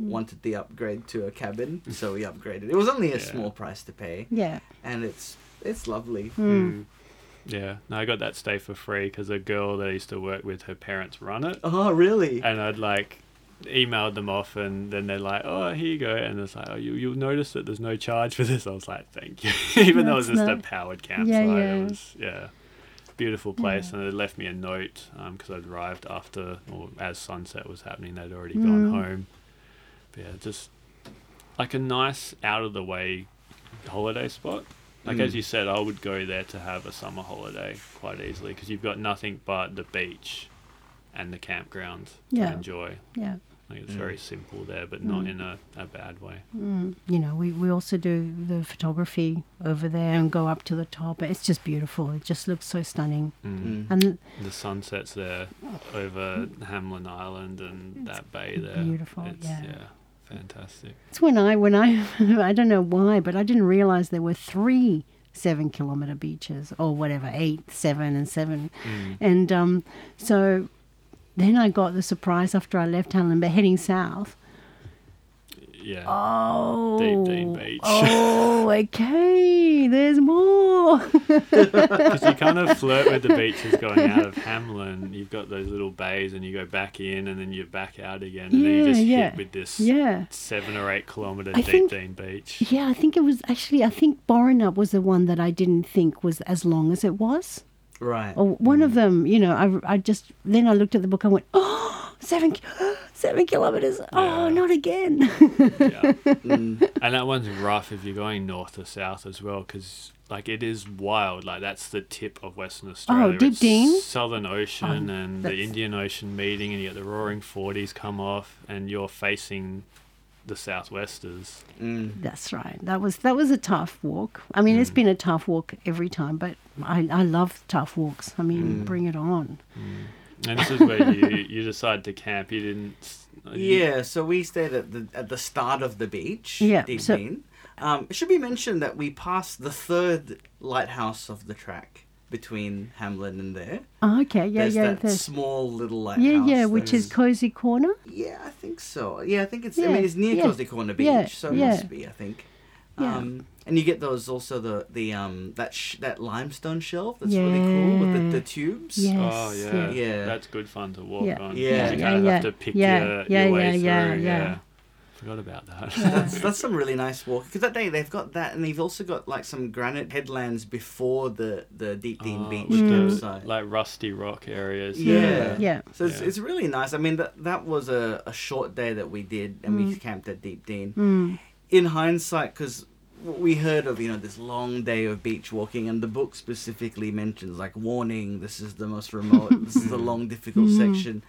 wanted the upgrade to a cabin, so we upgraded. It was only a Yeah. small price to pay, Yeah. and it's it's lovely. Mm. Mm. Yeah, no, I got that stay for free because a girl that I used to work with, her parents run it, Oh, really? and I'd like emailed them off, and then they're like, "Oh, here you go," and it's like, "Oh, you you'll notice that there's no charge for this." I was like, "Thank you," even though it was That's just a nice. powered campsite. yeah. It was yeah, beautiful place, Yeah. and they left me a note because I'd arrived after or as sunset was happening. They'd already gone Mm. home. But yeah, just like a nice out of the way holiday spot. Like Mm. as you said, I would go there to have a summer holiday quite easily because you've got nothing but the beach and the campground Yeah. to enjoy. Yeah. Like it's very simple there, but not in a, a bad way. Mm, you know, we, we also do the photography over there and go up to the top. It's just beautiful. It just looks so stunning. Mm. And The sunsets there over Hamelin Island and that bay there. beautiful, It's, yeah. Fantastic. it's when I when I I don't know why, but I didn't realize there were three seven kilometer beaches or whatever, eight, seven, and seven. Mm. And um, so then I got the surprise after I left Hamelin, but heading south. Yeah. Oh, Deep Dean Beach. Oh, okay. There's more. Because you kind of flirt with the beaches going out of Hamelin. You've got those little bays and you go back in and then you're back out again. And then you Yeah, just yeah. hit with this yeah. seven or eight kilometre I Deep think- Dean Beach. Yeah, I think it was actually, I think Boranup was the one that I didn't think was as long as it was. Right. Or one of them, you know, I, I just, then I looked at the book and went, oh, seven, ki- seven kilometers. Oh, Yeah. not again. Yeah. Mm. And that one's rough if you're going north or south as well, because like it is wild. Like that's the tip of Western Australia. Oh, Deep It's Dean? Southern Ocean Oh, and the Indian Ocean meeting, and you get the Roaring Forties come off, and you're facing the southwesters. Mm. That's right. That was that was a tough walk. I mean, Mm. it's been a tough walk every time, but I, I love tough walks. I mean, Mm. bring it on. And this is where you you decide to camp. You didn't. you- Yeah, so we stayed at the at the start of the beach, Yeah, Deep so- Um, it should be mentioned that we passed the third lighthouse of the track between Hamelin and there. Oh, okay, yeah, there's yeah, that there's- small little lighthouse. yeah, yeah, which is cozy corner. Yeah, I think so. Yeah, I think it's. Yeah, I mean, it's near yeah, Cozy Corner Beach, yeah, so it yeah. must be. I think. Yeah. Um, and you get those also the the um that sh- that limestone shelf that's really cool with the, the tubes. Yeah. Oh yeah. yeah. Yeah. That's good fun to walk Yeah. on. Yeah. You Yeah, kind of yeah, have to pick yeah, your, yeah, your way yeah, through. yeah, Yeah. yeah. Forgot about that. That's that's some really nice walk because that day they've got that and they've also got like some granite headlands before the the Deepdene Oh, Beach with the, like rusty rock areas. Yeah. Yeah. So it's, Yeah. it's really nice. I mean, that that was a, a short day that we did, and we camped at Deepdene. Mm. In hindsight, because we heard of you know this long day of beach walking, and the book specifically mentions like warning: this is the most remote, this is the long, difficult section.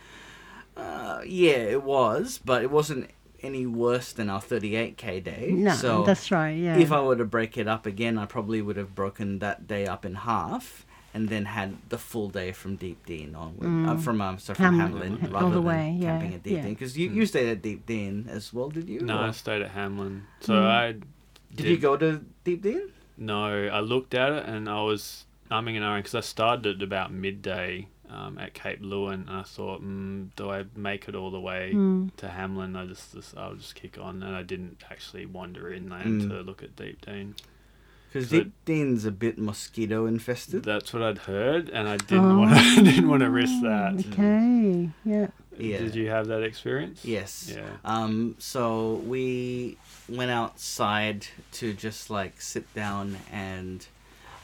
Uh, yeah, it was, but it wasn't any worse than our 38k day. No, so that's right. Yeah. if I were to break it up again, I probably would have broken that day up in half. And then had the full day from Deepdene onward, uh, from um, sorry, from Hamelin, Hamelin, all rather the than way, yeah, camping at Deep yeah. Dean. Because you, you stayed at Deepdene as well, did you? No, Or- I stayed at Hamelin. So Mm. I Did you go to Deepdene? No, I looked at it and I was umming and ahhing because I started at about midday um, at Cape Leeuwin and I thought, mm, do I make it all the way Mm. to Hamelin? I just, just I'll just kick on and I didn't actually wander inland Mm. to look at Deepdene. Because So- Deep Dean's a bit mosquito infested. That's what I'd heard and I didn't Oh. want to didn't want to risk that. Okay. Yeah. Yeah. Did you have that experience? Yes. Yeah. Um. So we went outside to just like sit down and.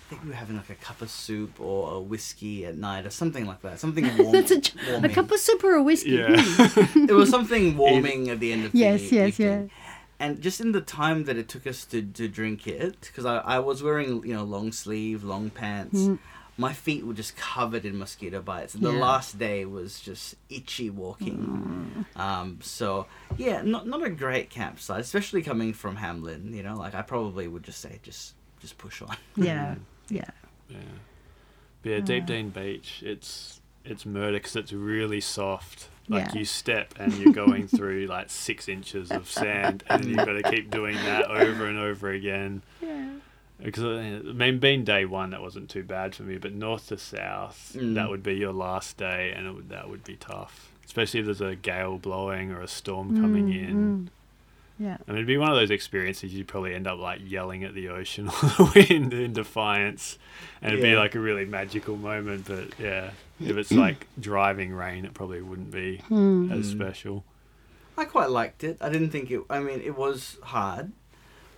I think we were having like a cup of soup or a whiskey at night or something like that. Something warm. That's a, a warming. cup of soup or a whiskey. Yeah. Mm. it was something warming at the end of the day. Yes, yes, evening. yeah. And just in the time that it took us to, to drink it, because I, I was wearing you know long sleeve, long pants, Mm. my feet were just covered in mosquito bites. And the Yeah. last day was just itchy walking. Um, so yeah, not not a great campsite, especially coming from Hamelin. You know, like I probably would just say just just push on. Yeah. Yeah. Yeah. But yeah, Deepdene Beach, it's it's murder because it's really soft. Like Yeah. you step and you're going through like six inches of sand, and you've got to keep doing that over and over again. Yeah. Because uh, I mean, being day one, that wasn't too bad for me, but north to south, Mm. that would be your last day, and it would, that would be tough. Especially if there's a gale blowing or a storm coming Mm, in. Mm. Yeah. I mean, it'd be one of those experiences you'd probably end up like yelling at the ocean or the wind in defiance, and it'd be like a really magical moment. But yeah, if it's like driving rain, it probably wouldn't be Mm. as Mm. special. I quite liked it. I didn't think it. I mean, it was hard,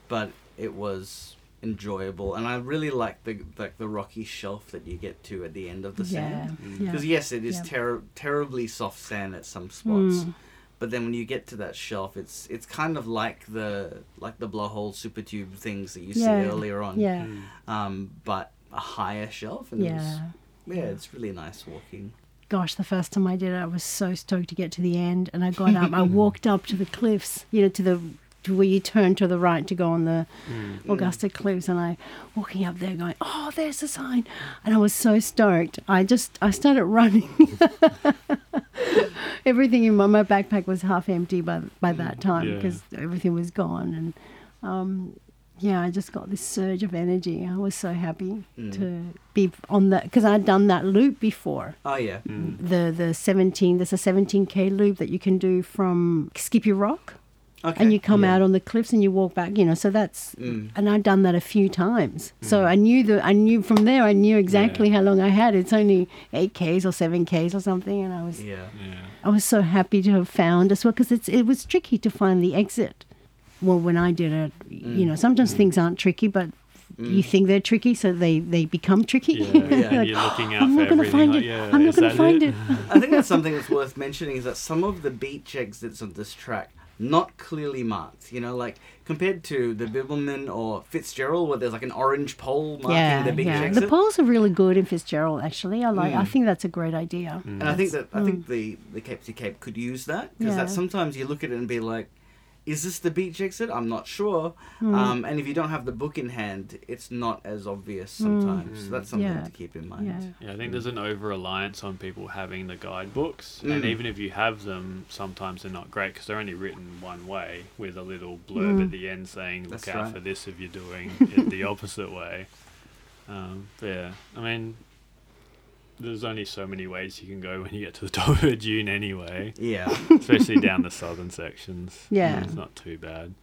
but it was enjoyable, and I really liked the like the rocky shelf that you get to at the end of the Yeah. sand. Yeah. Because yes, it is Yeah. terri terribly soft sand at some spots, Mm. But then when you get to that shelf, it's it's kind of like the like the blowhole super tube things that you Yeah. see earlier on. Yeah. Mm. Um, but a higher shelf, and it was, Yeah. yeah, it's really nice walking. gosh, the first time I did it, I was so stoked to get to the end, and I got up. I walked up to the cliffs, you know, to the to where you turn to the right to go on the mm. Augusta mm. Cliffs, and I walking up there, going, "Oh, there's a sign," and I was so stoked. I just I started running. Everything in my, my backpack was half empty by by that mm. time Yeah. because everything was gone, and um, yeah, I just got this surge of energy. I was so happy to be on that because I'd done that loop before. Oh yeah. The the seventeen there's a seventeen k loop that you can do from Skippy Rock, Okay. and you come yeah. out on the cliffs and you walk back. You know, so that's Mm. and I'd done that a few times. Mm. So I knew the I knew from there I knew exactly how long I had. It's only eight k's or seven k's or something, and I was Yeah. Yeah. I was so happy to have found as well because it's it was tricky to find the exit. Well, when I did it, you know, mm. sometimes mm. things aren't tricky, but you think they're tricky, so they they become tricky. Yeah, yeah. Like, you're looking out I'm for not gonna find like, it. yeah, I'm not gonna find it? it. I think that's something that's worth mentioning is that some of the beach exits on this track not clearly marked. You know, like compared to the Bibbulmun or Fitzgerald, where there's like an orange pole marking Yeah, the beach yeah. exit. The poles are really good in Fitzgerald. Actually, I like. I Mm. think that's a great idea. and I think that I think the the Cape to Cape could use that because Yeah. that sometimes you look at it and be like, is this the beach exit? I'm not sure. Hmm. Um, and if you don't have the book in hand, it's not as obvious sometimes. So that's something Hmm. Yeah. to keep in mind. Yeah. Yeah, I think there's an over reliance on people having the guidebooks, and Mm. even if you have them, sometimes they're not great because they're only written one way with a little blurb at the end saying, "Look That's out right. for this if you're doing it the opposite way." Um, but yeah, I mean, there's only so many ways you can go when you get to the top of a dune anyway, Yeah. especially down the southern sections. Yeah. it's not too bad.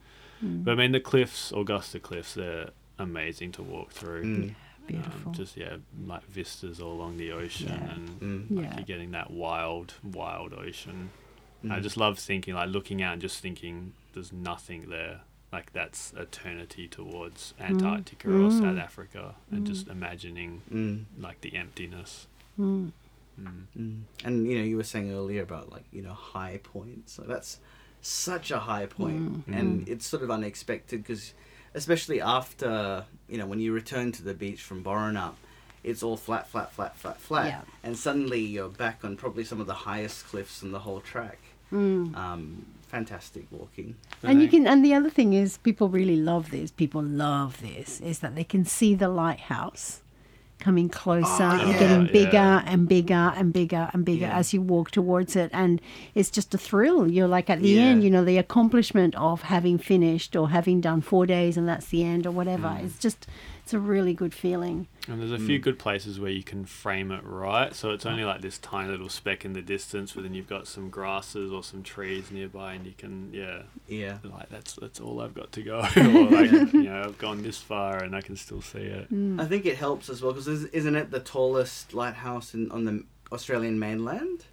But I mean, the cliffs, Augusta Cliffs, they're amazing to walk through. Mm. Beautiful. Um, just yeah, like vistas all along the ocean, Yeah. and Mm. like Yeah. you're getting that wild, wild ocean. I Mm. just love thinking, like looking out and just thinking, there's nothing there. Like that's eternity towards Antarctica or Mm. South Africa, and just imagining Mm. like the emptiness. Mm. Mm. Mm. And you know, you were saying earlier about like you know high points. So that's such a high point, and it's sort of unexpected because, especially after you know when you return to the beach from Boranup, it's all flat, flat, flat, flat, flat, Yeah. and suddenly you're back on probably some of the highest cliffs in the whole track. Mm. Um, fantastic walking. And you can, and the other thing is, people really love this. People love this is that they can see the lighthouse coming closer Oh, and yeah. getting Yeah. bigger and bigger and bigger and bigger Yeah. as you walk towards it, and it's just a thrill. You're like at the Yeah. end, you know, the accomplishment of having finished or having done four days and that's the end or whatever. Mm. It's just, it's a really good feeling. And there's a Mm. few good places where you can frame it right, so it's only like this tiny little speck in the distance, but then you've got some grasses or some trees nearby, and you can yeah, Yeah. like that's that's all I've got to go. or like you know, I've gone this far and I can still see it. Mm. I think it helps as well because isn't it the tallest lighthouse in, on the Australian mainland?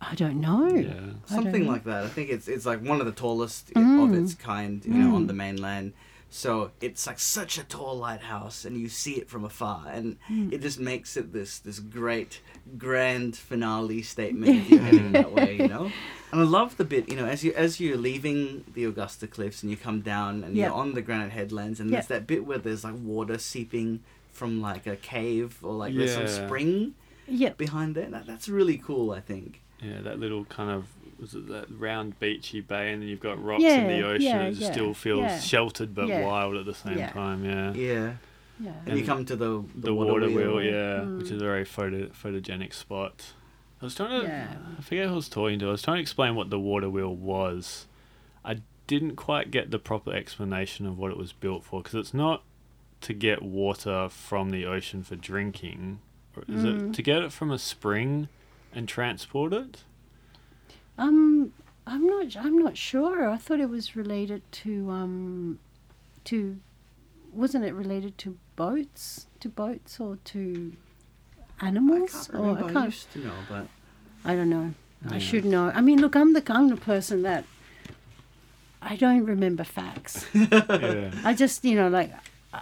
I don't know. Yeah. I don't something know. like that. I think it's it's like one of the tallest Mm. of its kind, you know, on the mainland. So it's like such a tall lighthouse, and you see it from afar, and Mm. it just makes it this this great grand finale statement if you're heading that way, you know. And I love the bit, you know, as you as you're leaving the Augusta Cliffs and you come down and Yeah. you're on the granite headlands, and Yeah. there's that bit where there's like water seeping from like a cave or like there's some spring Yep. behind there. That, that's really cool, I think. Yeah, that little kind of was it that round beachy bay, and then you've got rocks Yeah, in the ocean. yeah, and it yeah, still feels yeah. sheltered but Yeah. wild at the same Yeah. time. Yeah. Yeah. Yeah. And, you come to the The, water, wheel, yeah, Mm. which is a very photo, photogenic spot. I was trying to, Yeah. I forget who I was talking to. I was trying to explain what the water wheel was. I didn't quite get the proper explanation of what it was built for because it's not to get water from the ocean for drinking. Or is Mm. it to get it from a spring and transport it? Um, I'm not. I'm not sure. I thought it was related to um, to, wasn't it related to boats? To boats or to I animals? can't or remember. I I, can't. used to know, but I don't know. I Yeah. should know. I mean, look, I'm the I'm the person that I don't remember facts. yeah. I just, you know, like uh,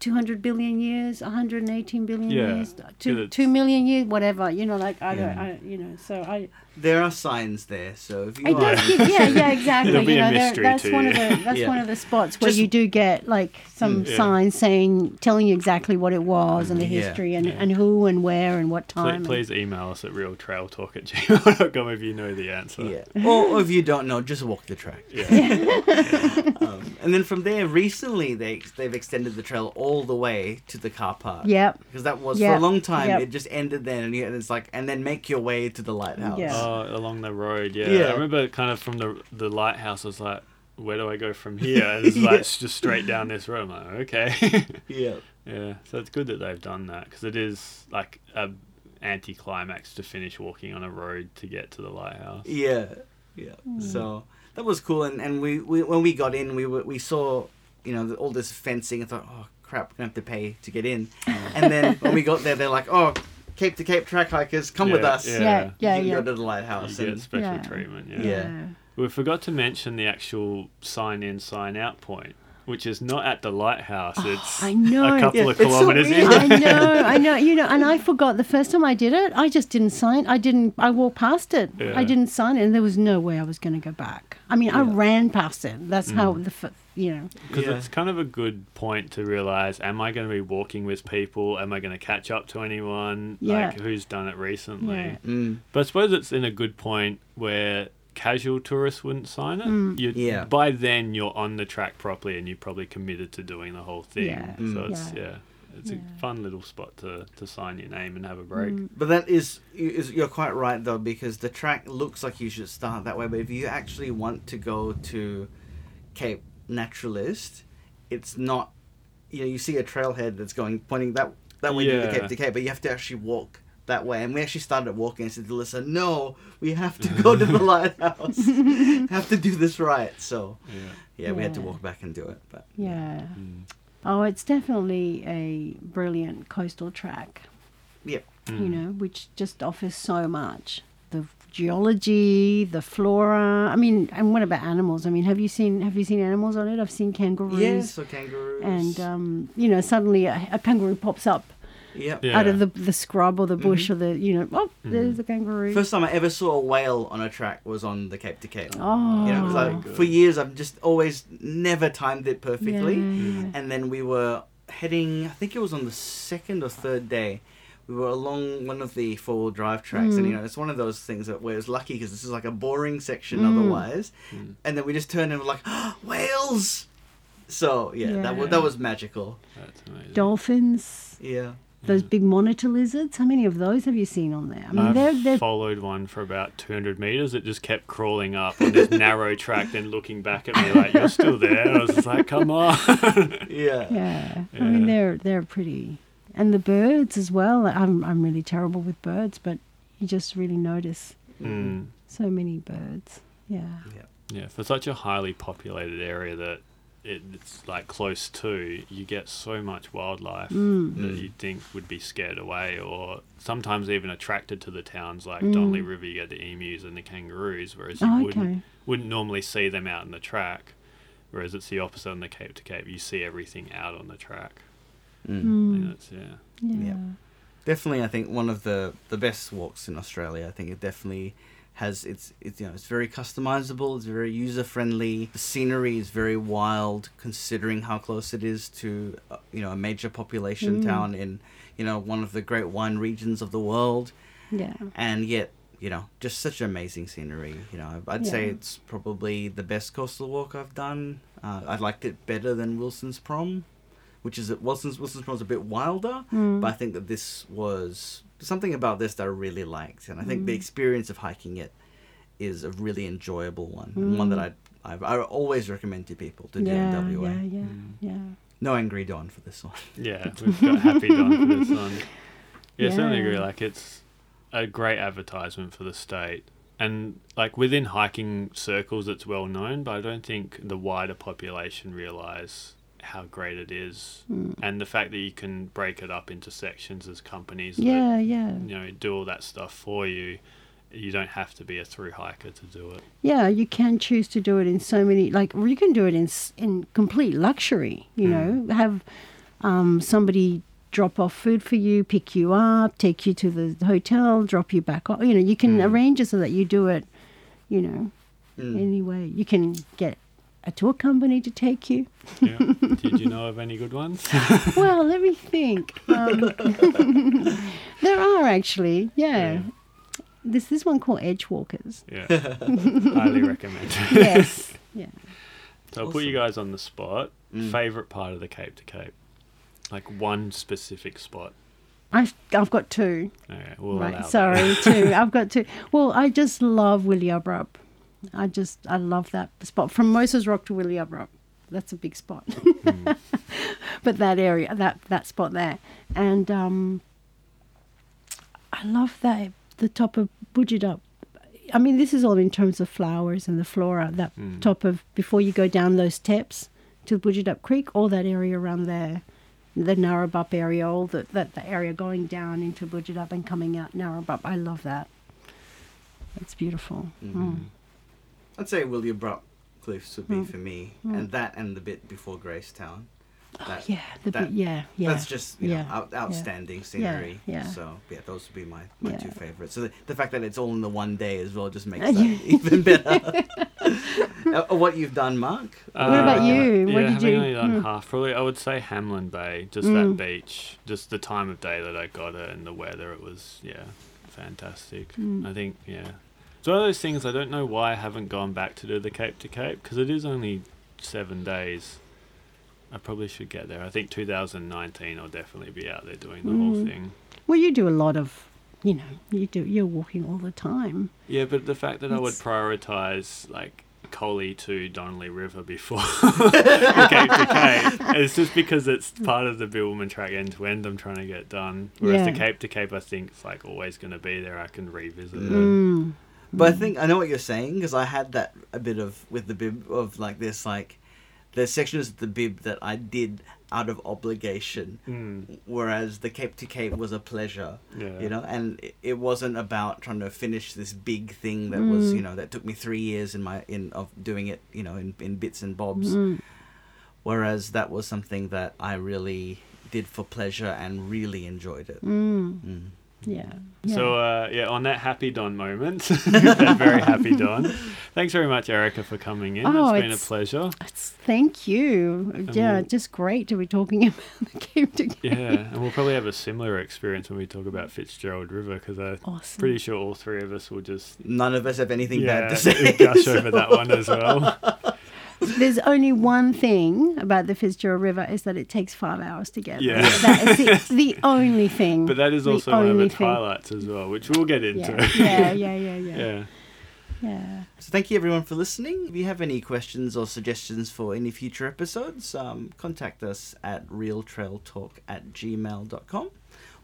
200 billion years, 118 billion Yeah. years, two, 2 million years, whatever. You know, like, I don't, I, you know, so I, There are signs there, so if you it are, does give, yeah, yeah, exactly. There'll be you a know, there- mystery that's to one of the that's Yeah. one of the spots where Just- you do get like some Mm, yeah. signs saying, telling you exactly what it was and the Yeah. history and, Yeah. and who and where and what time. and- please email us at realtrailtalk at gmail.com if you know the answer. yeah, or, or if you don't know, just walk the track. Yeah. Um, and then from there, recently they they've extended the trail all the way to the car park. Yep. because that was for a long time. yep. It just ended then, and and it's like, and then make your way to the lighthouse. Yeah. Oh, along the road, yeah. Yeah. I remember kind of from the the lighthouse, I was like, where do I go from here? And it's like, it's just straight down this road. I'm like, okay. yeah, yeah, so it's good that they've done that because it is like a anticlimax to finish walking on a road to get to the lighthouse. yeah, yeah. Hmm. So that was cool, and and we, we when we got in, we were, we saw you know all this fencing. I thought, oh crap, we're gonna have to pay to get in. and then when we got there, they're like, oh, Cape to Cape track hikers, come with us. yeah. Yeah, yeah, you yeah. go to the lighthouse. You get special Yeah. treatment, yeah. Yeah. We forgot to mention the actual sign in, sign out point, which is not at the lighthouse. It's Oh, I know. a couple Yeah, of it's so kilometers in. I know, I know, you know, and I forgot the first time I did it, I just didn't sign. I didn't, I walked past it. Yeah. I didn't sign it, and there was no way I was going to go back. I mean, I ran past it. That's how Mm. the, f- you know, Because Yeah. it's kind of a good point to realize: Am I going to be walking with people? Am I going to catch up to anyone? Yeah. Like who's done it recently? Yeah. Mm, But I suppose it's in a good point where casual tourists wouldn't sign it. Mm. You, Yeah. By then, you're on the track properly, and you're probably committed to doing the whole thing. Yeah. Mm. So it's Yeah. yeah, it's Yeah. a fun little spot to, to sign your name and have a break. Mm. But that is, is you're quite right though because the track looks like you should start that way. But if you actually want to go to Cape Naturaliste, it's not. You know, you see a trailhead that's going pointing that that way to Yeah. the Cape to Cape, but you have to actually walk that way. And we actually started walking and said to Alyssa, "No, we have to go to the lighthouse. have to do this right." So Yeah. yeah, we had to walk back and do it. But yeah. Mm. Oh, it's definitely a brilliant coastal track, yep, you Mm. know, which just offers so much. The geology, the flora. I mean, and what about animals? I mean, have you seen have you seen animals on it? I've seen kangaroos. yeah. So kangaroos And um, you know, suddenly a, a kangaroo pops up yep. Yeah. out of the the scrub or the bush or the you know, oh, there's Mhm. a kangaroo. First time I ever saw a whale on a track was on the Cape to Cape. oh, You know, 'cause. I, for years I've just always never timed it perfectly. Yeah, yeah. And then we were heading, I think it was on the second or third day. We were along one of the four wheel drive tracks, and you Mm. know, it's one of those things that where it's lucky because this is like a boring section Mm. otherwise. Mm. And then we just turned and were like, whales! So, yeah, that, was, that was magical. That's amazing. Dolphins. Yeah. Those big monitor lizards. How many of those have you seen on there? I mean, I've they're they're followed one for about 200 meters. It just kept crawling up on this narrow track, then looking back at me like, "You're still there." And I was just like, "Come on!" Yeah. Yeah, I mean they're they're pretty, and the birds as well. I'm I'm really terrible with birds, but you just really notice mm. so many birds. Yeah, Yeah, for such a highly populated area that it, it's like close to, you get so much wildlife Mm. that Mm. you'd think would be scared away, or sometimes even attracted to the towns like Mm. Donnelly River. You get the emus and the kangaroos, whereas you Oh, wouldn't okay. wouldn't normally see them out in the track. Whereas it's the opposite on the Cape to Cape. You see everything out on the track. Mm. Mm. And yeah. Yeah. Yeah. Definitely, I think one of the the best walks in Australia. I think it definitely has it's it's you know it's very customizable. It's very user friendly. The scenery is very wild, considering how close it is to uh, you know a major population Mm. town in you know one of the great wine regions of the world, Yeah. and yet you know just such amazing scenery. You know, I'd say it's probably the best coastal walk I've done. Uh, I liked it better than Wilson's Prom, which is Wilson's Wilson's Prom's a bit wilder. Mm. But I think that this was something about this that I really liked, and I think the Mm. experience of hiking it is a really enjoyable one, and one that Mm. I I I always recommend to people to do yeah, in WA. yeah, yeah, Mm. yeah. No angry Dawn for this one. Yeah, we've got Happy Dawn for this one. Yeah, I certainly agree. Like, it's a great advertisement for the state. And, like, within hiking circles, it's well known, but I don't think the wider population realise how great it is. Mm. And the fact that you can break it up into sections as companies Yeah, yeah, you know, do all that stuff for you. You don't have to be a through hiker to do it. yeah. You can choose to do it in so many. Like you can do it in in complete luxury. You Mm. know, have um, somebody drop off food for you, pick you up, take you to the hotel, drop you back off. You know, you can Mm. arrange it so that you do it, you know, Mm. any way. You can get a tour company to take you. Yeah. Did you know of any good ones? well, let me think. Um, there are actually, yeah. Yeah. There's this one called Edgewalkers. Yeah. Highly recommend. Yes. yeah. So I'll put you guys on the spot. Mm. Favorite part of the Cape to Cape? Like one specific spot. I've, I've got two. Okay, we'll allow right. that. Sorry, two. I've got two. Well, I just love Wilyabrup. I just, I love that spot. From Moses Rock to Wilyabrup. That's a big spot. Mm. but that area, that, that spot there. And um, I love that, the top of Boodjidup. I mean, this is all in terms of flowers and the flora. That Mm. top of, before you go down those steps to Boodjidup Creek, all that area around there the Gnarabup area, all the, that the area going down into Boodjidup and coming out Gnarabup. I love that. It's beautiful. Mm. I'd say Wilyabrup Cliffs would be Mm. for me, Mm. and that and the bit before Gracetown. That- Yeah, the that- bit, yeah, yeah. That's just you yeah, know, out, outstanding scenery. yeah. yeah. So yeah, those would be my, my two favorites. So the, the fact that it's all in the one day as well just makes Uh, that even better. uh, what you've done, Mark? What about you? Yeah, What did having you- only done Mm. half, probably I would say Hamelin Bay. Just Mm. that beach, just the time of day that I got it and the weather. It was yeah, fantastic. Mm. I think yeah, it's one of those things. I don't know why I haven't gone back to do the Cape to Cape because it is only seven days. I probably should get there. I think 2019 I'll definitely be out there doing the whole Mm. thing. Well, you do a lot of, you know, you do. You're walking all the time. Yeah, but the fact that I would prioritize like Collie to Donnelly River before the Cape to Cape, it's just because it's part of the Bibbulmun track end to end. I'm trying to get done. Whereas the Cape to Cape, I think it's like always going to be there. I can revisit it. Mm. But I think I know what you're saying because I had that a bit of with the bib of like this like the sections of the bib that I did out of obligation, Mm, whereas the Cape to Cape was a pleasure. yeah. you know and it- wasn't about trying to finish this big thing that was Mm. you know that took me three years in my in of doing it you know in, in bits and bobs Mm. whereas that was something that i really did for pleasure and really enjoyed it Yeah. So yeah. uh, yeah, on that happy Don moment, that very happy Don. Thanks very much, Erica, for coming in. Oh, it's been a pleasure. It's- thank you. yeah, we'll- just great to be talking about the Cape to Cape. Yeah, and we'll probably have a similar experience when we talk about Fitzgerald River because I'm Awesome. pretty sure all three of us will just none of us have anything yeah, bad to say gush so- over that one as well. There's only one thing about the Fitzgerald River is that it takes five hours to get Yeah. there. That is the, the only thing. But that is also one of only its thing. highlights as well, which we'll get into. Yeah, yeah, yeah, yeah, yeah. Yeah. yeah. so thank you everyone for listening if you have any questions or suggestions for any future episodes um, contact us at realtrailtalk at gmail.com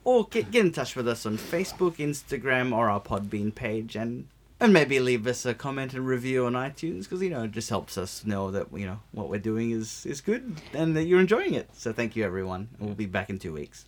or get, get in touch with us on facebook instagram or our podbean page and and maybe leave us a comment and review on itunes because you know it just helps us know that you know what we're doing is is good and that you're enjoying it. So thank you everyone. And we'll be back in two weeks